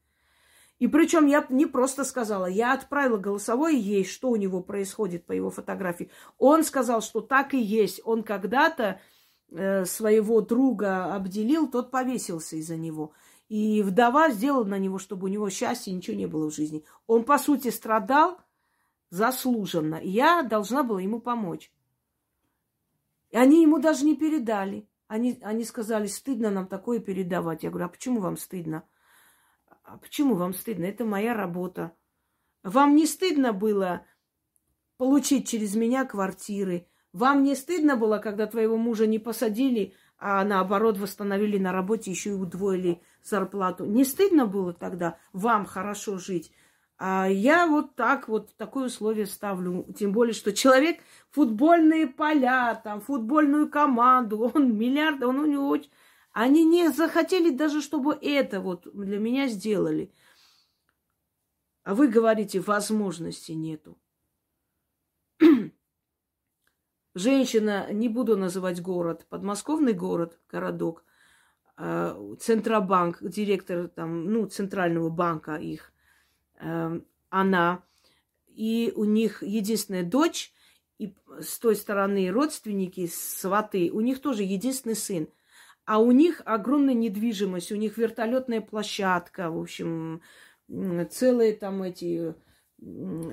И причем я не просто сказала, я отправила голосовое ей, что у него происходит по его фотографии. Он сказал, что так и есть. Он когда-то э, своего друга обделил, тот повесился из-за него. И вдова сделала на него, чтобы у него счастья ничего не было в жизни. Он, по сути, страдал заслуженно. Я должна была ему помочь. И они ему даже не передали. Они, они сказали, стыдно нам такое передавать. Я говорю, а почему вам стыдно? А почему вам стыдно? Это моя работа. Вам не стыдно было получить через меня квартиры? Вам не стыдно было, когда твоего мужа не посадили, а наоборот восстановили на работе, еще и удвоили зарплату? Не стыдно было тогда вам хорошо жить? А я вот так вот такое условие ставлю. Тем более, что человек футбольные поля, там, футбольную команду, он миллиард, он у него очень они не захотели даже, чтобы это вот для меня сделали. А вы говорите, возможности нету. Женщина, не буду называть город, подмосковный город, городок, а, Центробанк, директор там, ну, центрального банка их, эм, она, и у них единственная дочь, и с той стороны родственники, сваты, у них тоже единственный сын – а у них огромная недвижимость, у них вертолетная площадка, в общем, целые там эти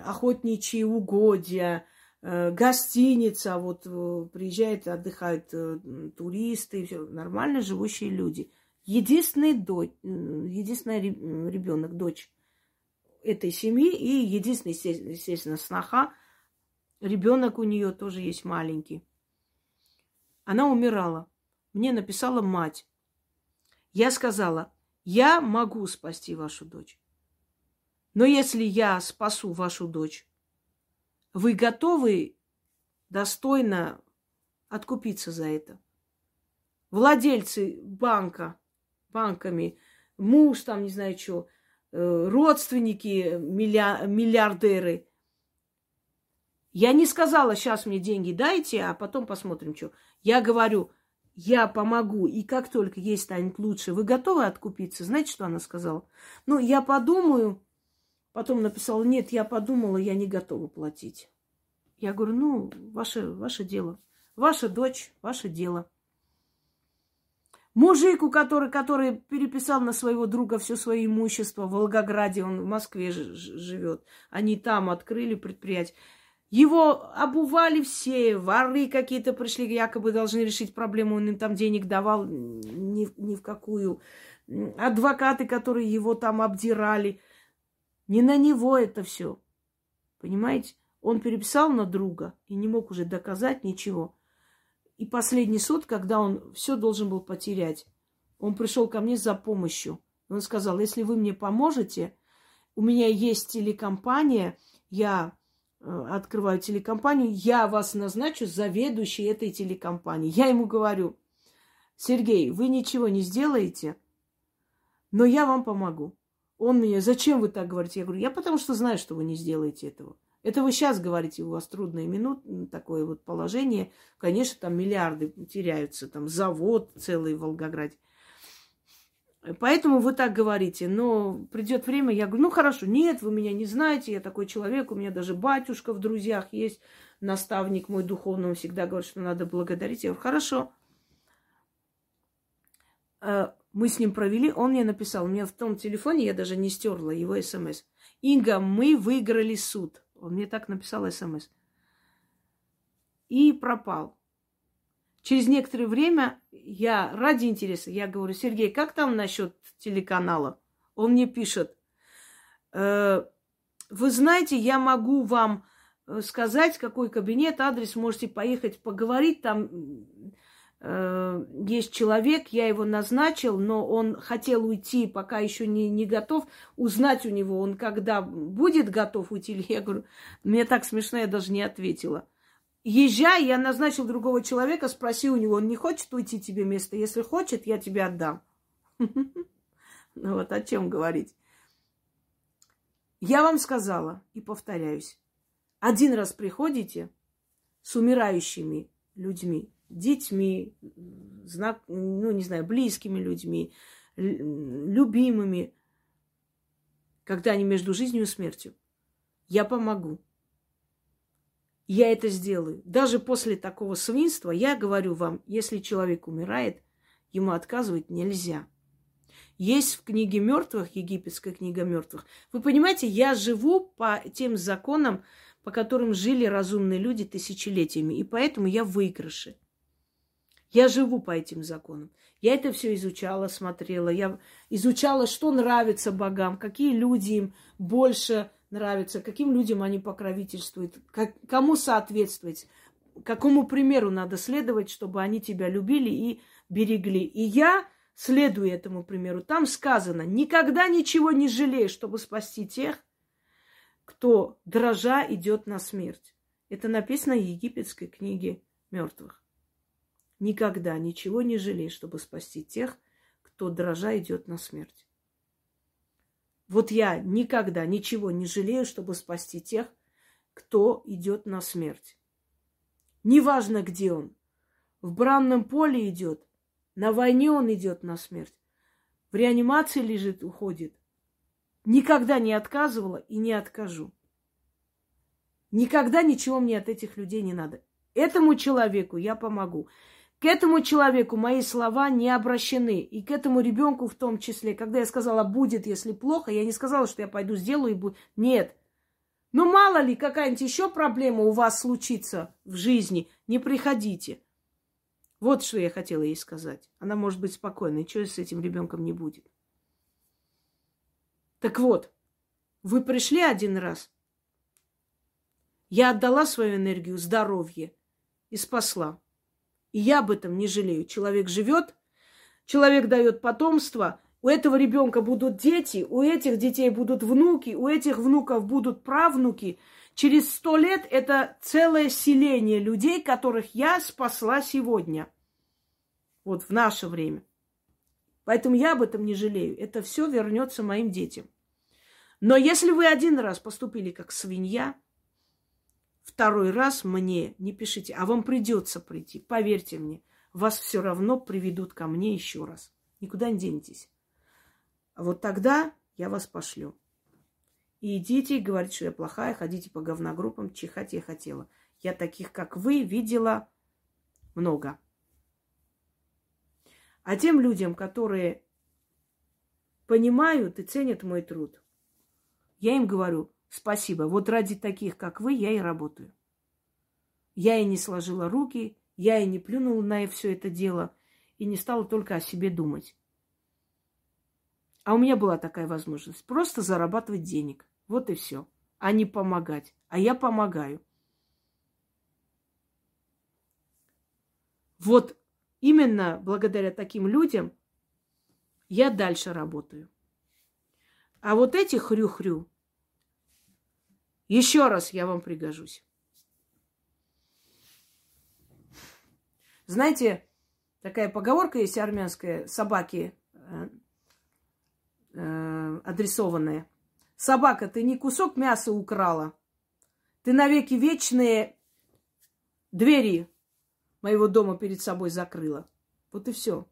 охотничьи угодья, э, гостиница, вот э, приезжают, отдыхают э, туристы, все, нормально живущие люди. Единственный дочь, единственный ребенок, дочь этой семьи и единственный, естественно, сноха, ребенок у нее тоже есть маленький. Она умирала. Мне написала мать. Я сказала, я могу спасти вашу дочь. Но если я спасу вашу дочь, вы готовы достойно откупиться за это? Владельцы банка, банками, муж там, не знаю что, э, родственники, миллиардеры. Я не сказала, сейчас мне деньги дайте, а потом посмотрим, что. Я говорю, я помогу, и как только ей станет лучше, вы готовы откупиться? Знаете, что она сказала? Ну, я подумаю. Потом написала, нет, я подумала, я не готова платить. Я говорю, ну, ваше, ваше дело. Ваша дочь, ваше дело. Мужик, у который, который переписал на своего друга все свое имущество в Волгограде, он в Москве живет. Они там открыли предприятие. Его обували все, воры какие-то пришли, якобы должны решить проблему, он им там денег давал ни, ни в какую. Адвокаты, которые его там обдирали. Не на него это все. Понимаете? Он переписал на друга и не мог уже доказать ничего. И последний суд, когда он все должен был потерять, он пришел ко мне за помощью. Он сказал, если вы мне поможете, у меня есть телекомпания, я открываю телекомпанию, я вас назначу заведующей этой телекомпании. Я ему говорю, Сергей, вы ничего не сделаете, но я вам помогу. Он мне, зачем вы так говорите? Я говорю, я потому что знаю, что вы не сделаете этого. Это вы сейчас говорите, у вас трудные минуты, такое вот положение. Конечно, там миллиарды теряются, там завод целый в Волгограде. Поэтому вы так говорите. Но придет время, я говорю, ну хорошо, нет, вы меня не знаете, я такой человек, у меня даже батюшка в друзьях есть, наставник мой духовный, он всегда говорит, что надо благодарить. Я говорю, хорошо. Э, мы с ним провели, он мне написал, у меня в том телефоне, я даже не стерла его смс. Инга, мы выиграли суд. Он мне так написал смс. И пропал. Через некоторое время я ради интереса, я говорю, Сергей, как там насчет телеканала? Он мне пишет, э, вы знаете, я могу вам э, сказать, какой кабинет, адрес, можете поехать поговорить, там э, есть человек, я его назначил, но он хотел уйти, пока еще не, не готов, узнать у него, он когда будет готов уйти, я говорю, мне так смешно, я даже не ответила. Езжай, я назначил другого человека, спроси у него, он не хочет уйти тебе место? Если хочет, я тебе отдам. Ну вот о чем говорить. Я вам сказала и повторяюсь. Один раз приходите с умирающими людьми, детьми, знак, ну, не знаю, близкими людьми, любимыми, когда они между жизнью и смертью. Я помогу я это сделаю. Даже после такого свинства я говорю вам, если человек умирает, ему отказывать нельзя. Есть в книге мертвых, египетская книга мертвых. Вы понимаете, я живу по тем законам, по которым жили разумные люди тысячелетиями, и поэтому я в выигрыше. Я живу по этим законам. Я это все изучала, смотрела. Я изучала, что нравится богам, какие люди им больше нравится, каким людям они покровительствуют, как, кому соответствовать, какому примеру надо следовать, чтобы они тебя любили и берегли. И я следую этому примеру. Там сказано, никогда ничего не жалей, чтобы спасти тех, кто дрожа идет на смерть. Это написано в египетской книге мертвых. Никогда ничего не жалей, чтобы спасти тех, кто дрожа идет на смерть. Вот я никогда ничего не жалею, чтобы спасти тех, кто идет на смерть. Неважно, где он. В бранном поле идет, на войне он идет на смерть, в реанимации лежит, уходит. Никогда не отказывала и не откажу. Никогда ничего мне от этих людей не надо. Этому человеку я помогу. К этому человеку мои слова не обращены. И к этому ребенку в том числе. Когда я сказала, будет, если плохо, я не сказала, что я пойду сделаю и будет. Нет. Ну, мало ли, какая-нибудь еще проблема у вас случится в жизни. Не приходите. Вот что я хотела ей сказать. Она может быть спокойной. Что с этим ребенком не будет? Так вот, вы пришли один раз. Я отдала свою энергию, здоровье и спасла. Я об этом не жалею. Человек живет, человек дает потомство, у этого ребенка будут дети, у этих детей будут внуки, у этих внуков будут правнуки. Через сто лет это целое селение людей, которых я спасла сегодня. Вот в наше время. Поэтому я об этом не жалею. Это все вернется моим детям. Но если вы один раз поступили как свинья, второй раз мне не пишите, а вам придется прийти. Поверьте мне, вас все равно приведут ко мне еще раз. Никуда не денетесь. А вот тогда я вас пошлю. И идите, говорите, что я плохая, ходите по говногруппам, чихать я хотела. Я таких, как вы, видела много. А тем людям, которые понимают и ценят мой труд, я им говорю, спасибо. Вот ради таких, как вы, я и работаю. Я и не сложила руки, я и не плюнула на все это дело, и не стала только о себе думать. А у меня была такая возможность. Просто зарабатывать денег. Вот и все. А не помогать. А я помогаю. Вот именно благодаря таким людям я дальше работаю. А вот эти хрю-хрю, еще раз я вам пригожусь. Знаете, такая поговорка есть армянская, собаки э, э, адресованное. Собака, ты не кусок мяса украла. Ты навеки вечные двери моего дома перед собой закрыла. Вот и все.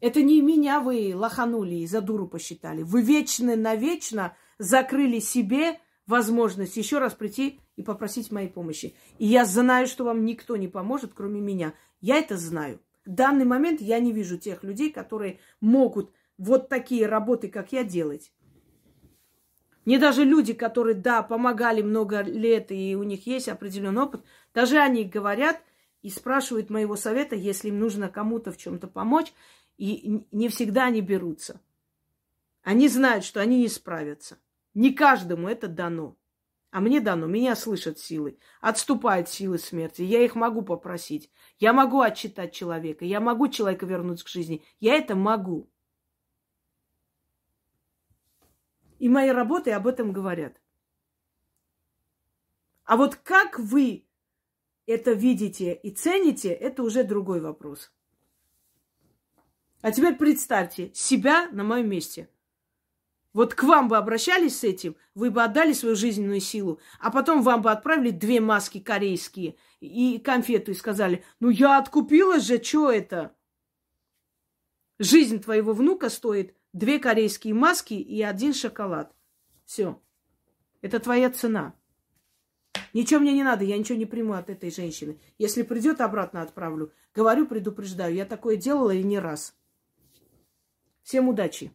Это не меня вы лоханули и за дуру посчитали. Вы вечно навечно закрыли себе возможность еще раз прийти и попросить моей помощи. И я знаю, что вам никто не поможет, кроме меня. Я это знаю. В данный момент я не вижу тех людей, которые могут вот такие работы, как я, делать. Мне даже люди, которые, да, помогали много лет, и у них есть определенный опыт, даже они говорят и спрашивают моего совета, если им нужно кому-то в чем-то помочь, и не всегда они берутся. Они знают, что они не справятся. Не каждому это дано. А мне дано, меня слышат силы. Отступают силы смерти. Я их могу попросить. Я могу отчитать человека. Я могу человека вернуть к жизни. Я это могу. И мои работы об этом говорят. А вот как вы это видите и цените, это уже другой вопрос. А теперь представьте себя на моем месте. Вот к вам бы обращались с этим, вы бы отдали свою жизненную силу, а потом вам бы отправили две маски корейские и конфету и сказали, ну я откупилась же, что это? Жизнь твоего внука стоит две корейские маски и один шоколад. Все. Это твоя цена. Ничего мне не надо, я ничего не приму от этой женщины. Если придет, обратно отправлю. Говорю, предупреждаю, я такое делала и не раз. Всем удачи.